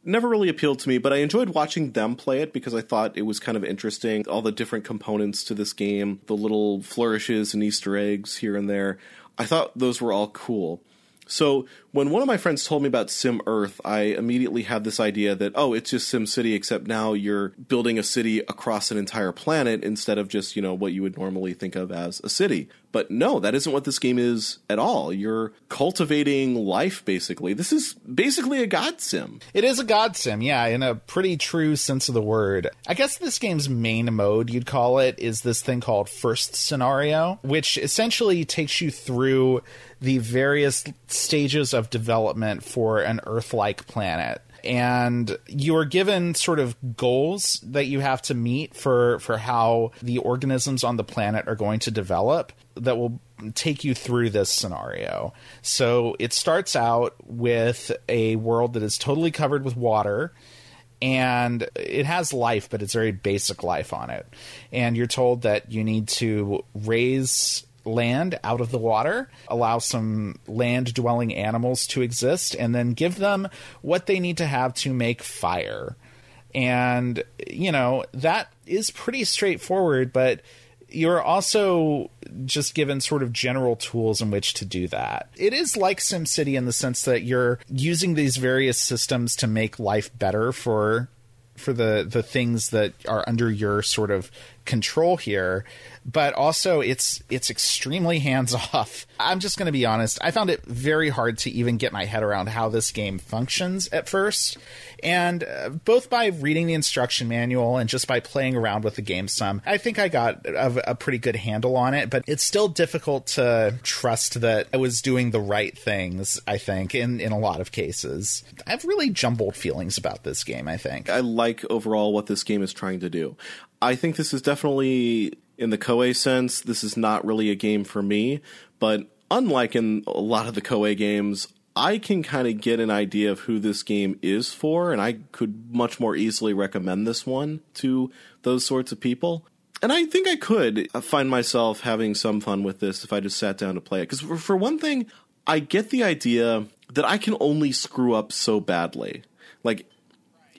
Never really appealed to me, but I enjoyed watching them play it because I thought it was kind of interesting. All the different components to this game, the little flourishes and Easter eggs here and there. I thought those were all cool. So when one of my friends told me about Sim Earth, I immediately had this idea that oh, it's just Sim City, except now you're building a city across an entire planet instead of just you know what you would normally think of as a city. But no, that isn't what this game is at all. You're cultivating life basically. This is basically a god sim. It is a god sim, yeah, in a pretty true sense of the word. I guess this game's main mode, you'd call it, is this thing called First Scenario, which essentially takes you through the various stages of development for an Earth like planet. And you are given sort of goals that you have to meet for, for how the organisms on the planet are going to develop that will take you through this scenario. So it starts out with a world that is totally covered with water and it has life, but it's very basic life on it. And you're told that you need to raise land out of the water, allow some land dwelling animals to exist, and then give them what they need to have to make fire. And, you know, that is pretty straightforward, but you're also just given sort of general tools in which to do that. It is like SimCity in the sense that you're using these various systems to make life better for for the the things that are under your sort of control here but also it's it's extremely hands off. I'm just going to be honest. I found it very hard to even get my head around how this game functions at first, and uh, both by reading the instruction manual and just by playing around with the game some, I think I got a, a pretty good handle on it. But it's still difficult to trust that I was doing the right things. I think in in a lot of cases, I have really jumbled feelings about this game. I think I like overall what this game is trying to do. I think this is definitely in the Koei sense, this is not really a game for me. But unlike in a lot of the Koei games, I can kind of get an idea of who this game is for, and I could much more easily recommend this one to those sorts of people. And I think I could find myself having some fun with this if I just sat down to play it. Because for, for one thing, I get the idea that I can only screw up so badly. Like,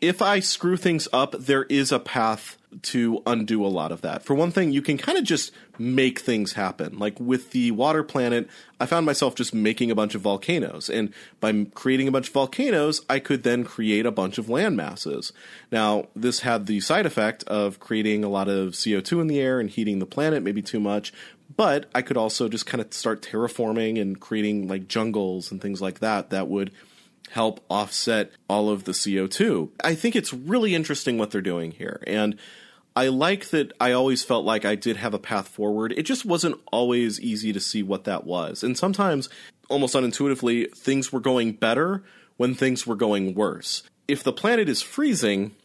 if I screw things up, there is a path to undo a lot of that. For one thing, you can kind of just make things happen. Like with the water planet, I found myself just making a bunch of volcanoes. And by creating a bunch of volcanoes, I could then create a bunch of land masses. Now, this had the side effect of creating a lot of CO2 in the air and heating the planet, maybe too much. But I could also just kind of start terraforming and creating like jungles and things like that that would help offset all of the CO2. I think it's really interesting what they're doing here. And I like that I always felt like I did have a path forward. It just wasn't always easy to see what that was. And sometimes, almost unintuitively, things were going better when things were going worse. If the planet is freezing,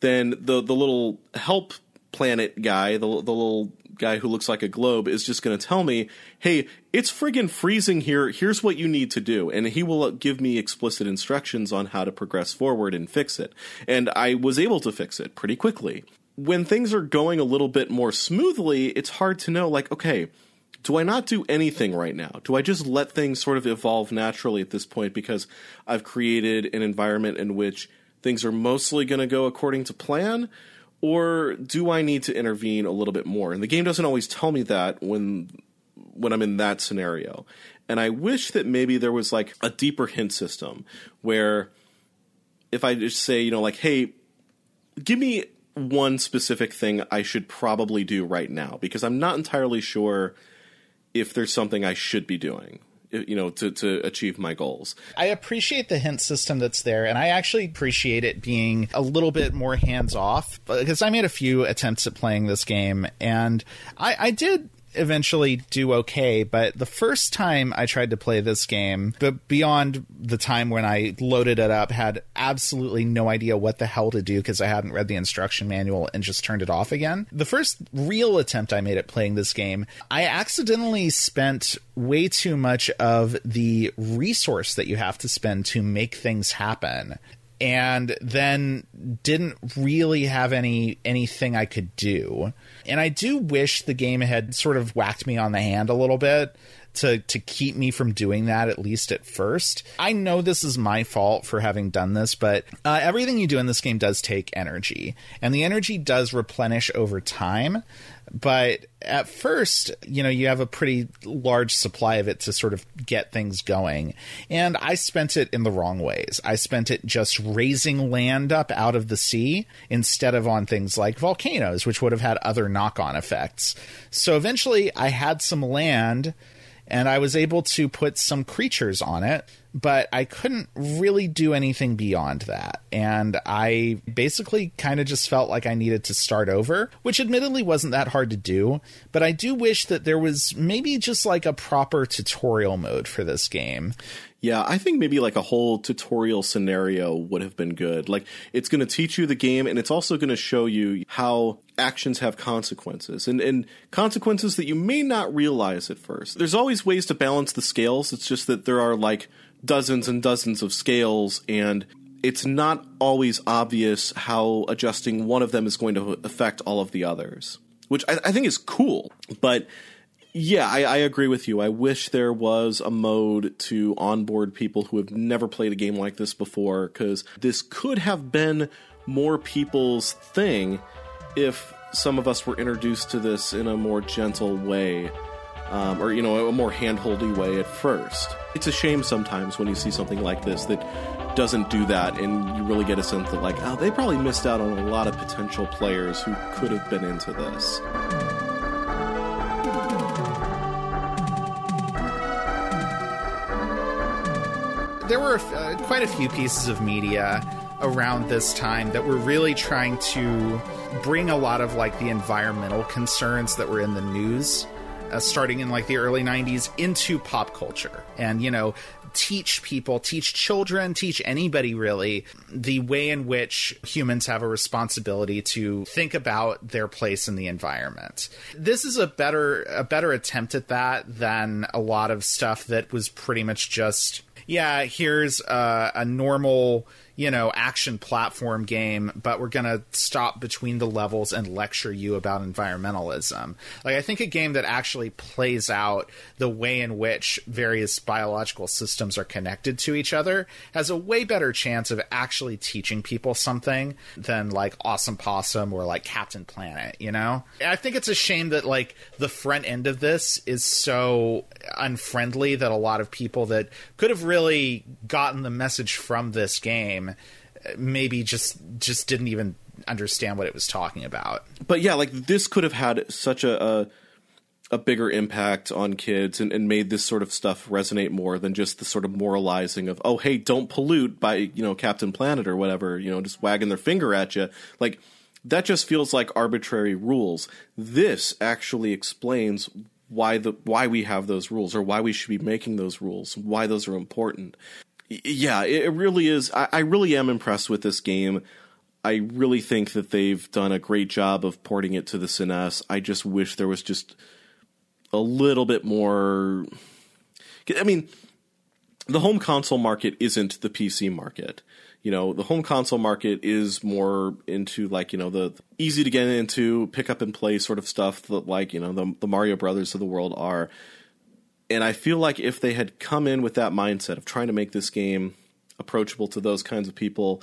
then the, the little help planet guy, the, the little guy who looks like a globe, is just going to tell me, hey, it's friggin' freezing here. Here's what you need to do. And he will give me explicit instructions on how to progress forward and fix it. And I was able to fix it pretty quickly when things are going a little bit more smoothly, it's hard to know, like, okay, do I not do anything right now? Do I just let things sort of evolve naturally at this point because I've created an environment in which things are mostly going to go according to plan? Or do I need to intervene a little bit more? And the game doesn't always tell me that when when I'm in that scenario. And I wish that maybe there was like a deeper hint system where if I just say, you know, like, hey, give me one specific thing I should probably do right now because I'm not entirely sure if there's something I should be doing you know to to achieve my goals. I appreciate the hint system that's there and I actually appreciate it being a little bit more hands off because I made a few attempts at playing this game and I I did eventually do okay, but the first time I tried to play this game, but beyond the time when I loaded it up, had absolutely no idea what the hell to do because I hadn't read the instruction manual and just turned it off again. The first real attempt I made at playing this game, I accidentally spent way too much of the resource that you have to spend to make things happen and then didn't really have any anything I could do. And I do wish the game had sort of whacked me on the hand a little bit to to keep me from doing that at least at first. I know this is my fault for having done this, but uh, everything you do in this game does take energy, and the energy does replenish over time. But at first, you know, you have a pretty large supply of it to sort of get things going. And I spent it in the wrong ways. I spent it just raising land up out of the sea instead of on things like volcanoes, which would have had other knock on effects. So eventually I had some land and I was able to put some creatures on it, but I couldn't really do anything beyond that. And I basically kind of just felt like I needed to start over, which admittedly wasn't that hard to do, but I do wish that there was maybe just like a proper tutorial mode for this game. Yeah, I think maybe like a whole tutorial scenario would have been good. Like, it's going to teach you the game, and it's also going to show you how actions have consequences, and, and consequences that you may not realize at first. There's always ways to balance the scales. It's just that there are like dozens and dozens of scales, and it's not always obvious how adjusting one of them is going to affect all of the others, which I, I think is cool. But yeah, I, I, agree with you. I wish there was a mode to onboard people who have never played a game like this before, because this could have been more people's thing if some of us were introduced to this in a more gentle way, um, or you know, a more handholdy way at first. It's a shame sometimes when you see something like this that doesn't do that, and you really get a sense that like, oh, they probably missed out on a lot of potential players who could have been into this. There were uh, quite a few pieces of media around this time that were really trying to bring a lot of like the environmental concerns that were in the news uh, starting in like the early 90s into pop culture. And you know teach people teach children teach anybody really the way in which humans have a responsibility to think about their place in the environment. This is a better a better attempt at that than a lot of stuff that was pretty much just yeah here's a, a normal you know, action platform game, but we're going to stop between the levels and lecture you about environmentalism. Like, I think a game that actually plays out the way in which various biological systems are connected to each other has a way better chance of actually teaching people something than like Awesome Possum or like Captain Planet, you know? I think it's a shame that like the front end of this is so unfriendly that a lot of people that could have really gotten the message from this game Uh, maybe just just didn't even understand what it was talking about. But yeah, like this could have had such a a, a bigger impact on kids and, and, made this sort of stuff resonate more than just the sort of moralizing of oh hey don't pollute by you know Captain Planet or whatever you know just wagging their finger at you like that just feels like arbitrary rules. This actually explains why the why we have those rules or why we should be making those rules, why those are important yeah, it really is. I, I really am impressed with this game. I really think that they've done a great job of porting it to the SNES. I just wish there was just a little bit more. I mean, the home console market isn't the PC market. You know, the home console market is more into like you know the easy to get into, pick up and play sort of stuff that like you know the the Mario Brothers of the world are. And I feel like if they had come in with that mindset of trying to make this game approachable to those kinds of people,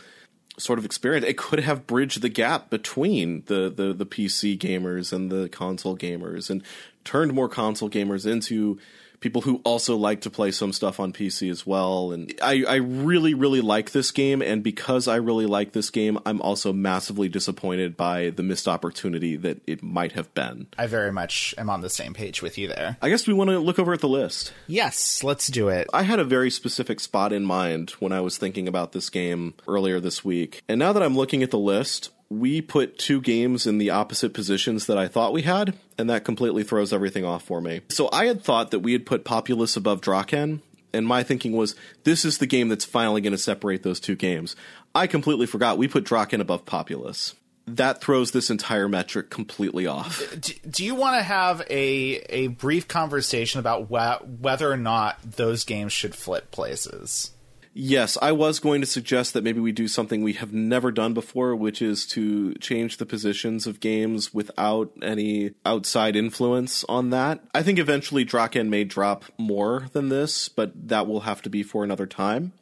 sort of experience, it could have bridged the gap between the, the, the PC gamers and the console gamers and turned more console gamers into people who also like to play some stuff on PC as well. And I, I really, really like this game. And because I really like this game, I'm also massively disappointed by the missed opportunity that it might have been. I very much am on the same page with you there. I guess we want to look over at the list. Yes, let's do it. I had a very specific spot in mind when I was thinking about this game earlier this week. And now that I'm looking at the list, we put two games in the opposite positions that I thought we had, and that completely throws everything off for me. So I had thought that we had put Populous above Drakkhen, and my thinking was this is the game that's finally going to separate those two games. I completely forgot we put Drakkhen above Populous. That throws this entire metric completely off. Uh, do, do you want to have a a brief conversation about wh- whether or not those games should flip places? Yes, I was going to suggest that maybe we do something we have never done before, which is to change the positions of games without any outside influence on that. I think eventually Drakkhen may drop more than this, but that will have to be for another time.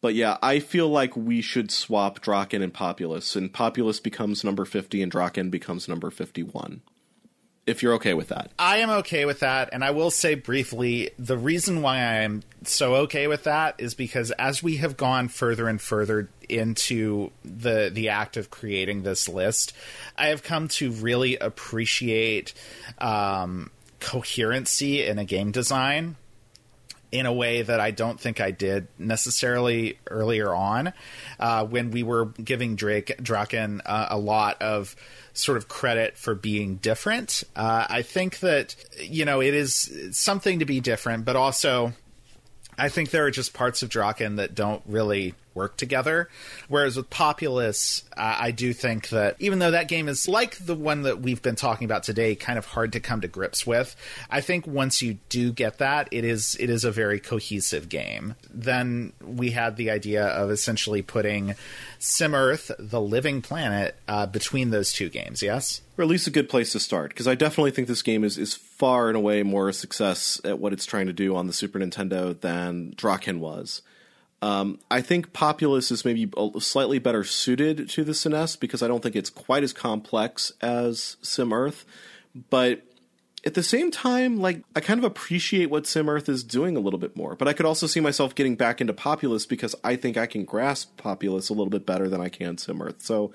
But yeah, I feel like we should swap Drakkhen and Populous, and Populous becomes number 50 and Drakkhen becomes number 51 if you're okay with that. I am okay with that, and I will say briefly the reason why I am so okay with that is because as we have gone further and further into the the act of creating this list, I have come to really appreciate um, coherency in a game design in a way that I don't think I did necessarily earlier on uh, when we were giving Drake Drakkhen uh, a lot of sort of credit for being different. Uh, I think that you know it is something to be different, but also I think there are just parts of Drakkhen that don't really work together. Whereas with Populous, I do think that even though that game is like the one that we've been talking about today, kind of hard to come to grips with, I think once you do get that, it is it is a very cohesive game. Then we had the idea of essentially putting Sim Earth, the living planet, uh, between those two games. Yes, or at least a good place to start because I definitely think this game is is far and away more a success at what it's trying to do on the Super Nintendo than Drakkhen was. Um, I think Populous is maybe slightly better suited to the SNES because I don't think it's quite as complex as Sim Earth. But at the same time, like I kind of appreciate what Sim Earth is doing a little bit more. But I could also see myself getting back into Populous because I think I can grasp Populous a little bit better than I can Sim Earth. So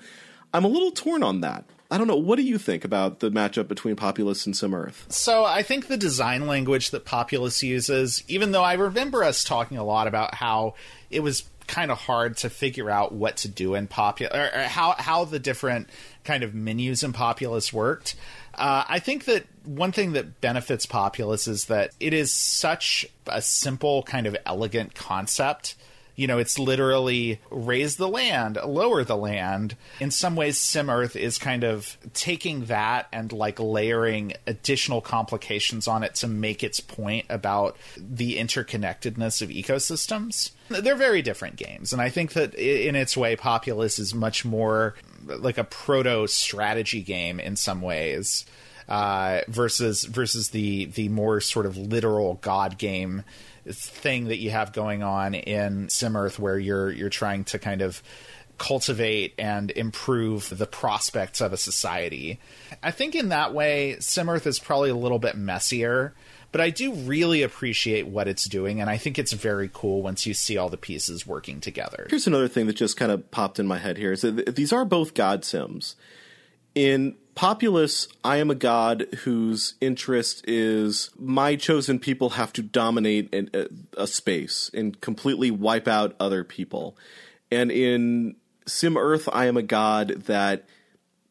I'm a little torn on that. I don't know. What do you think about the matchup between Populous and Sim Earth? So I think the design language that Populous uses, even though I remember us talking a lot about how it was kind of hard to figure out what to do in Populous, or, or how how the different kind of menus in Populous worked. Uh, I think that one thing that benefits Populous is that it is such a simple, kind of elegant concept. You know, it's literally raise the land, lower the land. In some ways, Sim Earth is kind of taking that and like layering additional complications on it to make its point about the interconnectedness of ecosystems. They're very different games. And I think that in its way, Populous is much more like a proto strategy game in some ways. Uh, versus versus the the more sort of literal god game thing that you have going on in Sim Earth, where you're you're trying to kind of cultivate and improve the prospects of a society. I think in that way, Sim Earth is probably a little bit messier, but I do really appreciate what it's doing, and I think it's very cool once you see all the pieces working together. Here's another thing that just kind of popped in my head here: is that these are both God Sims. In Populous, I am a god whose interest is my chosen people have to dominate a, uh, a, space and completely wipe out other people. And in Sim Earth, I am a god that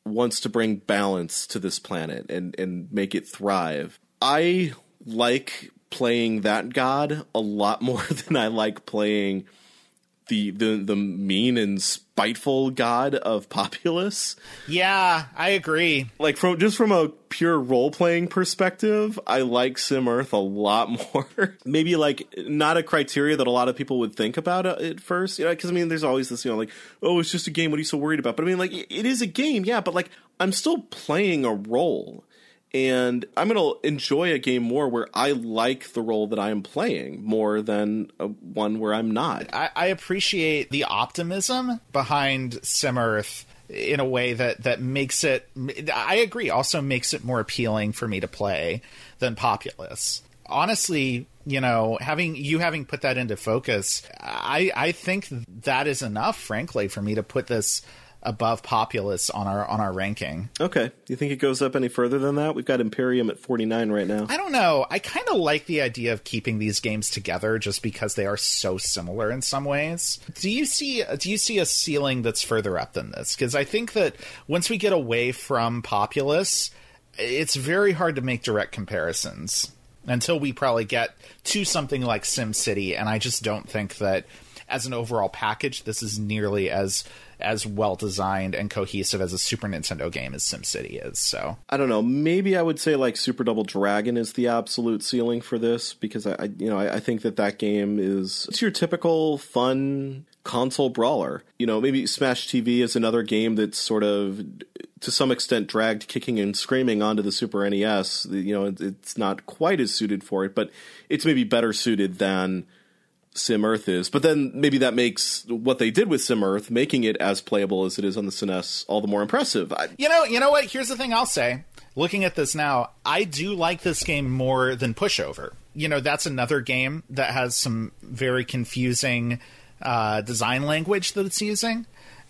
wants to bring balance to this planet and, and make it thrive. I like playing that god a lot more than I like playing the the the mean and spiteful god of Populous. Yeah, I agree. Like from just from a pure role playing perspective, I like Sim Earth a lot more. Maybe like not a criteria that a lot of people would think about at first. You know, because I mean, there's always this you know like oh it's just a game. What are you so worried about? But I mean, like it is a game, yeah. But like I'm still playing a role and I'm going to enjoy a game more where I like the role that I am playing more than one where I'm not. I, I appreciate the optimism behind Sim Earth in a way that that makes it. I agree. Also makes it more appealing for me to play than Populous. Honestly, you know, having you having put that into focus, I I think that is enough, frankly, for me to put this above Populous on our on our ranking. Okay, do you think it goes up any further than that? We've got Imperium at 49 right now. I don't know. I kind of like the idea of keeping these games together just because they are so similar in some ways. Do you see do you see a ceiling that's further up than this? Cuz I think that once we get away from Populous, it's very hard to make direct comparisons until we probably get to something like SimCity and I just don't think that as an overall package this is nearly as as well designed and cohesive as a Super Nintendo game as SimCity is. So I don't know. Maybe I would say like Super Double Dragon is the absolute ceiling for this because I, I you know, I, I think that that game is it's your typical fun console brawler. You know, maybe Smash TV is another game that's sort of to some extent dragged kicking and screaming onto the Super NES. You know, it's not quite as suited for it, but it's maybe better suited than Sim Earth is. But then maybe that makes what they did with Sim Earth, making it as playable as it is on the SNES, all the more impressive. I, you know, you know what? Here's the thing I'll say. Looking at this now, I do like this game more than Pushover. You know, that's another game that has some very confusing uh, design language that it's using.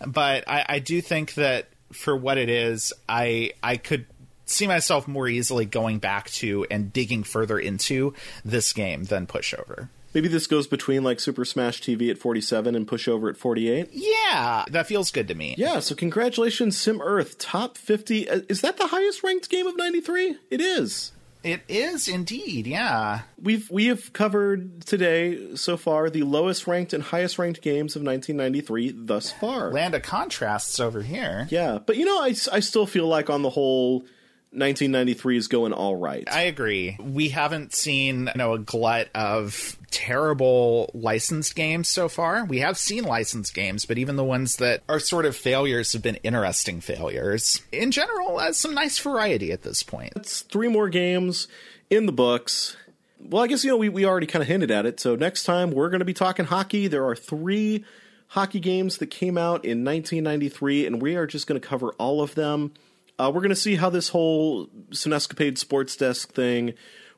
But I, I do think that for what it is, I I could see myself more easily going back to and digging further into this game than Pushover. Maybe this goes between like Super Smash TV at 47 and Pushover at 48. Yeah, that feels good to me. Yeah, so congratulations, Sim Earth, top 50. Uh, is that the highest ranked game of 93? It is. It is indeed, yeah. We've we have covered today so far the lowest ranked and highest ranked games of 1993 thus far. Land of contrasts over here. Yeah, but you know, I, I still feel like on the whole 1993 is going all right. I agree. We haven't seen you know a glut of terrible licensed games so far. We have seen licensed games, but even the ones that are sort of failures have been interesting failures. In general, uh, some nice variety at this point. It's three more games in the books. well, I guess, you know, we, we already kind of hinted at it. So next time we're going to be talking hockey. There are three hockey games that came out in 1993, and we are just going to cover all of them. Uh, we're going to see how this whole Cinescapade Sports Desk thing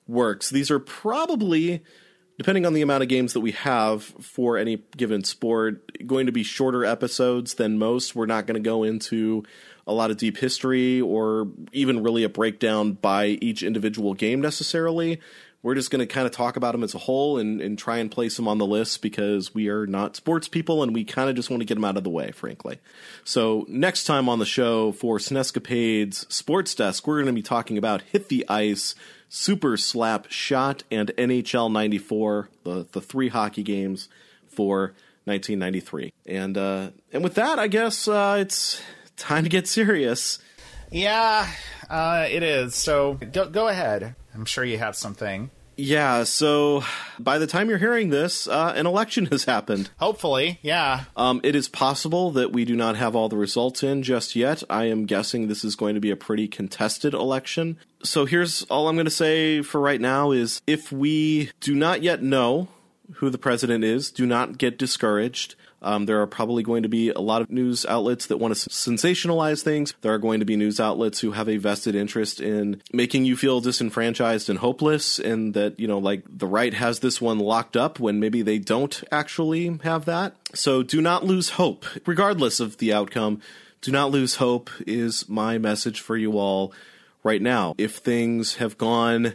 works. These are probably, depending on the amount of games that we have for any given sport, going to be shorter episodes than most. We're not going to go into a lot of deep history or even really a breakdown by each individual game necessarily. We're just going to kind of talk about them as a whole and, and try and place them on the list because we are not sports people and we kind of just want to get them out of the way, frankly. So, next time on the show for Cinescapade's Sports Desk, we're going to be talking about Hit the Ice, Super Slap Shot, and NHL 94, the, the three hockey games for 1993. And, uh, and with that, I guess uh, it's time to get serious. Yeah, uh, it is. So go, go ahead. I'm sure you have something. Yeah, so by the time you're hearing this, uh, an election has happened. Hopefully, yeah. Um, it is possible that we do not have all the results in just yet. I am guessing this is going to be a pretty contested election. So here's all I'm going to say for right now is if we do not yet know who the president is, do not get discouraged. Um, there are probably going to be a lot of news outlets that want to sensationalize things. There are going to be news outlets who have a vested interest in making you feel disenfranchised and hopeless, and that, you know, like the right has this one locked up when maybe they don't actually have that. So do not lose hope, regardless of the outcome. Do not lose hope, is my message for you all right now. If things have gone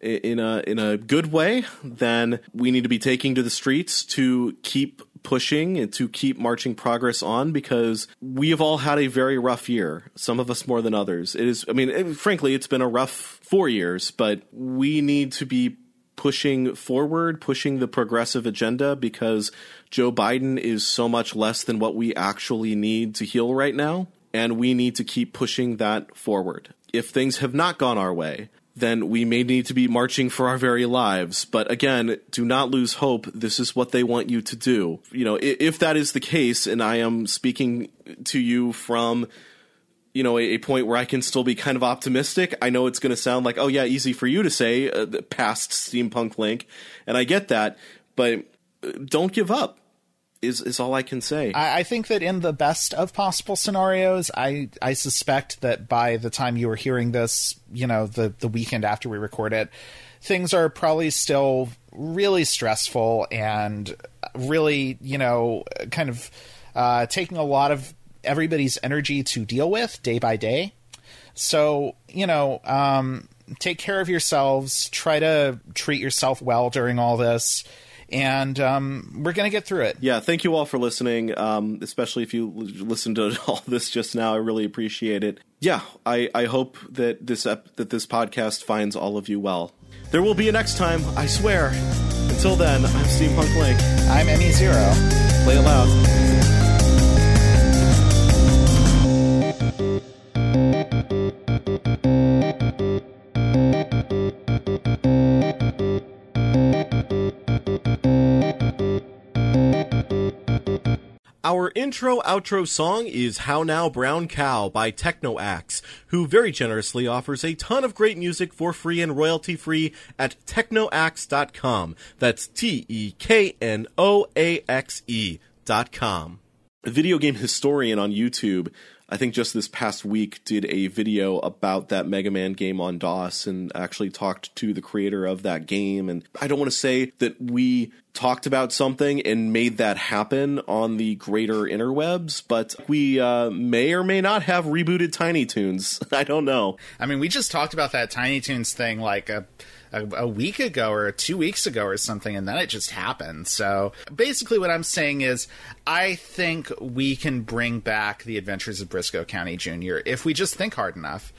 in a in a good way, then we need to be taking to the streets to keep pushing and to keep marching progress on because we have all had a very rough year. Some of us more than others. It is, I mean, it, frankly, it's been a rough four years, but we need to be pushing forward, pushing the progressive agenda because Joe Biden is so much less than what we actually need to heal right now. And we need to keep pushing that forward. If things have not gone our way, then we may need to be marching for our very lives. But again, do not lose hope. This is what they want you to do. You know, if that is the case, and I am speaking to you from, you know, a, point where I can still be kind of optimistic. I know it's going to sound like, oh yeah, easy for you to say, uh, past Steampunk Link, and I get that, but uh, don't give up is is all I can say. I, I, think that in the best of possible scenarios, I I suspect that by the time you are hearing this, you know, the the weekend after we record it, things are probably still really stressful and really, you know, kind of uh, taking a lot of everybody's energy to deal with day by day. So, you know, um, take care of yourselves. Try to treat yourself well during all this and um, we're going to get through it. Yeah, thank you all for listening, um, especially if you listened to all this just now. I really appreciate it. Yeah, I, I hope that this ep- that this podcast finds all of you well. There will be a next time, I swear. Until then, I'm Steampunk Link. I'm Emmy Zero. Play it loud. Our intro outro song is How Now Brown Cow by TeknoAXE, who very generously offers a ton of great music for free and royalty free at teknoaxe.com. That's T E K N O A X E dot com. A video game historian on YouTube I think just this past week did a video about that Mega Man game on DOS and actually talked to the creator of that game. And I don't want to say that we talked about something and made that happen on the greater interwebs, but we uh, may or may not have rebooted Tiny Toons. I don't know. I mean, we just talked about that Tiny Toons thing like a a, a, week ago or two weeks ago or something, and then it just happened. So basically, what I'm saying is, I think we can bring back the Adventures of Brisco County Jr. if we just think hard enough.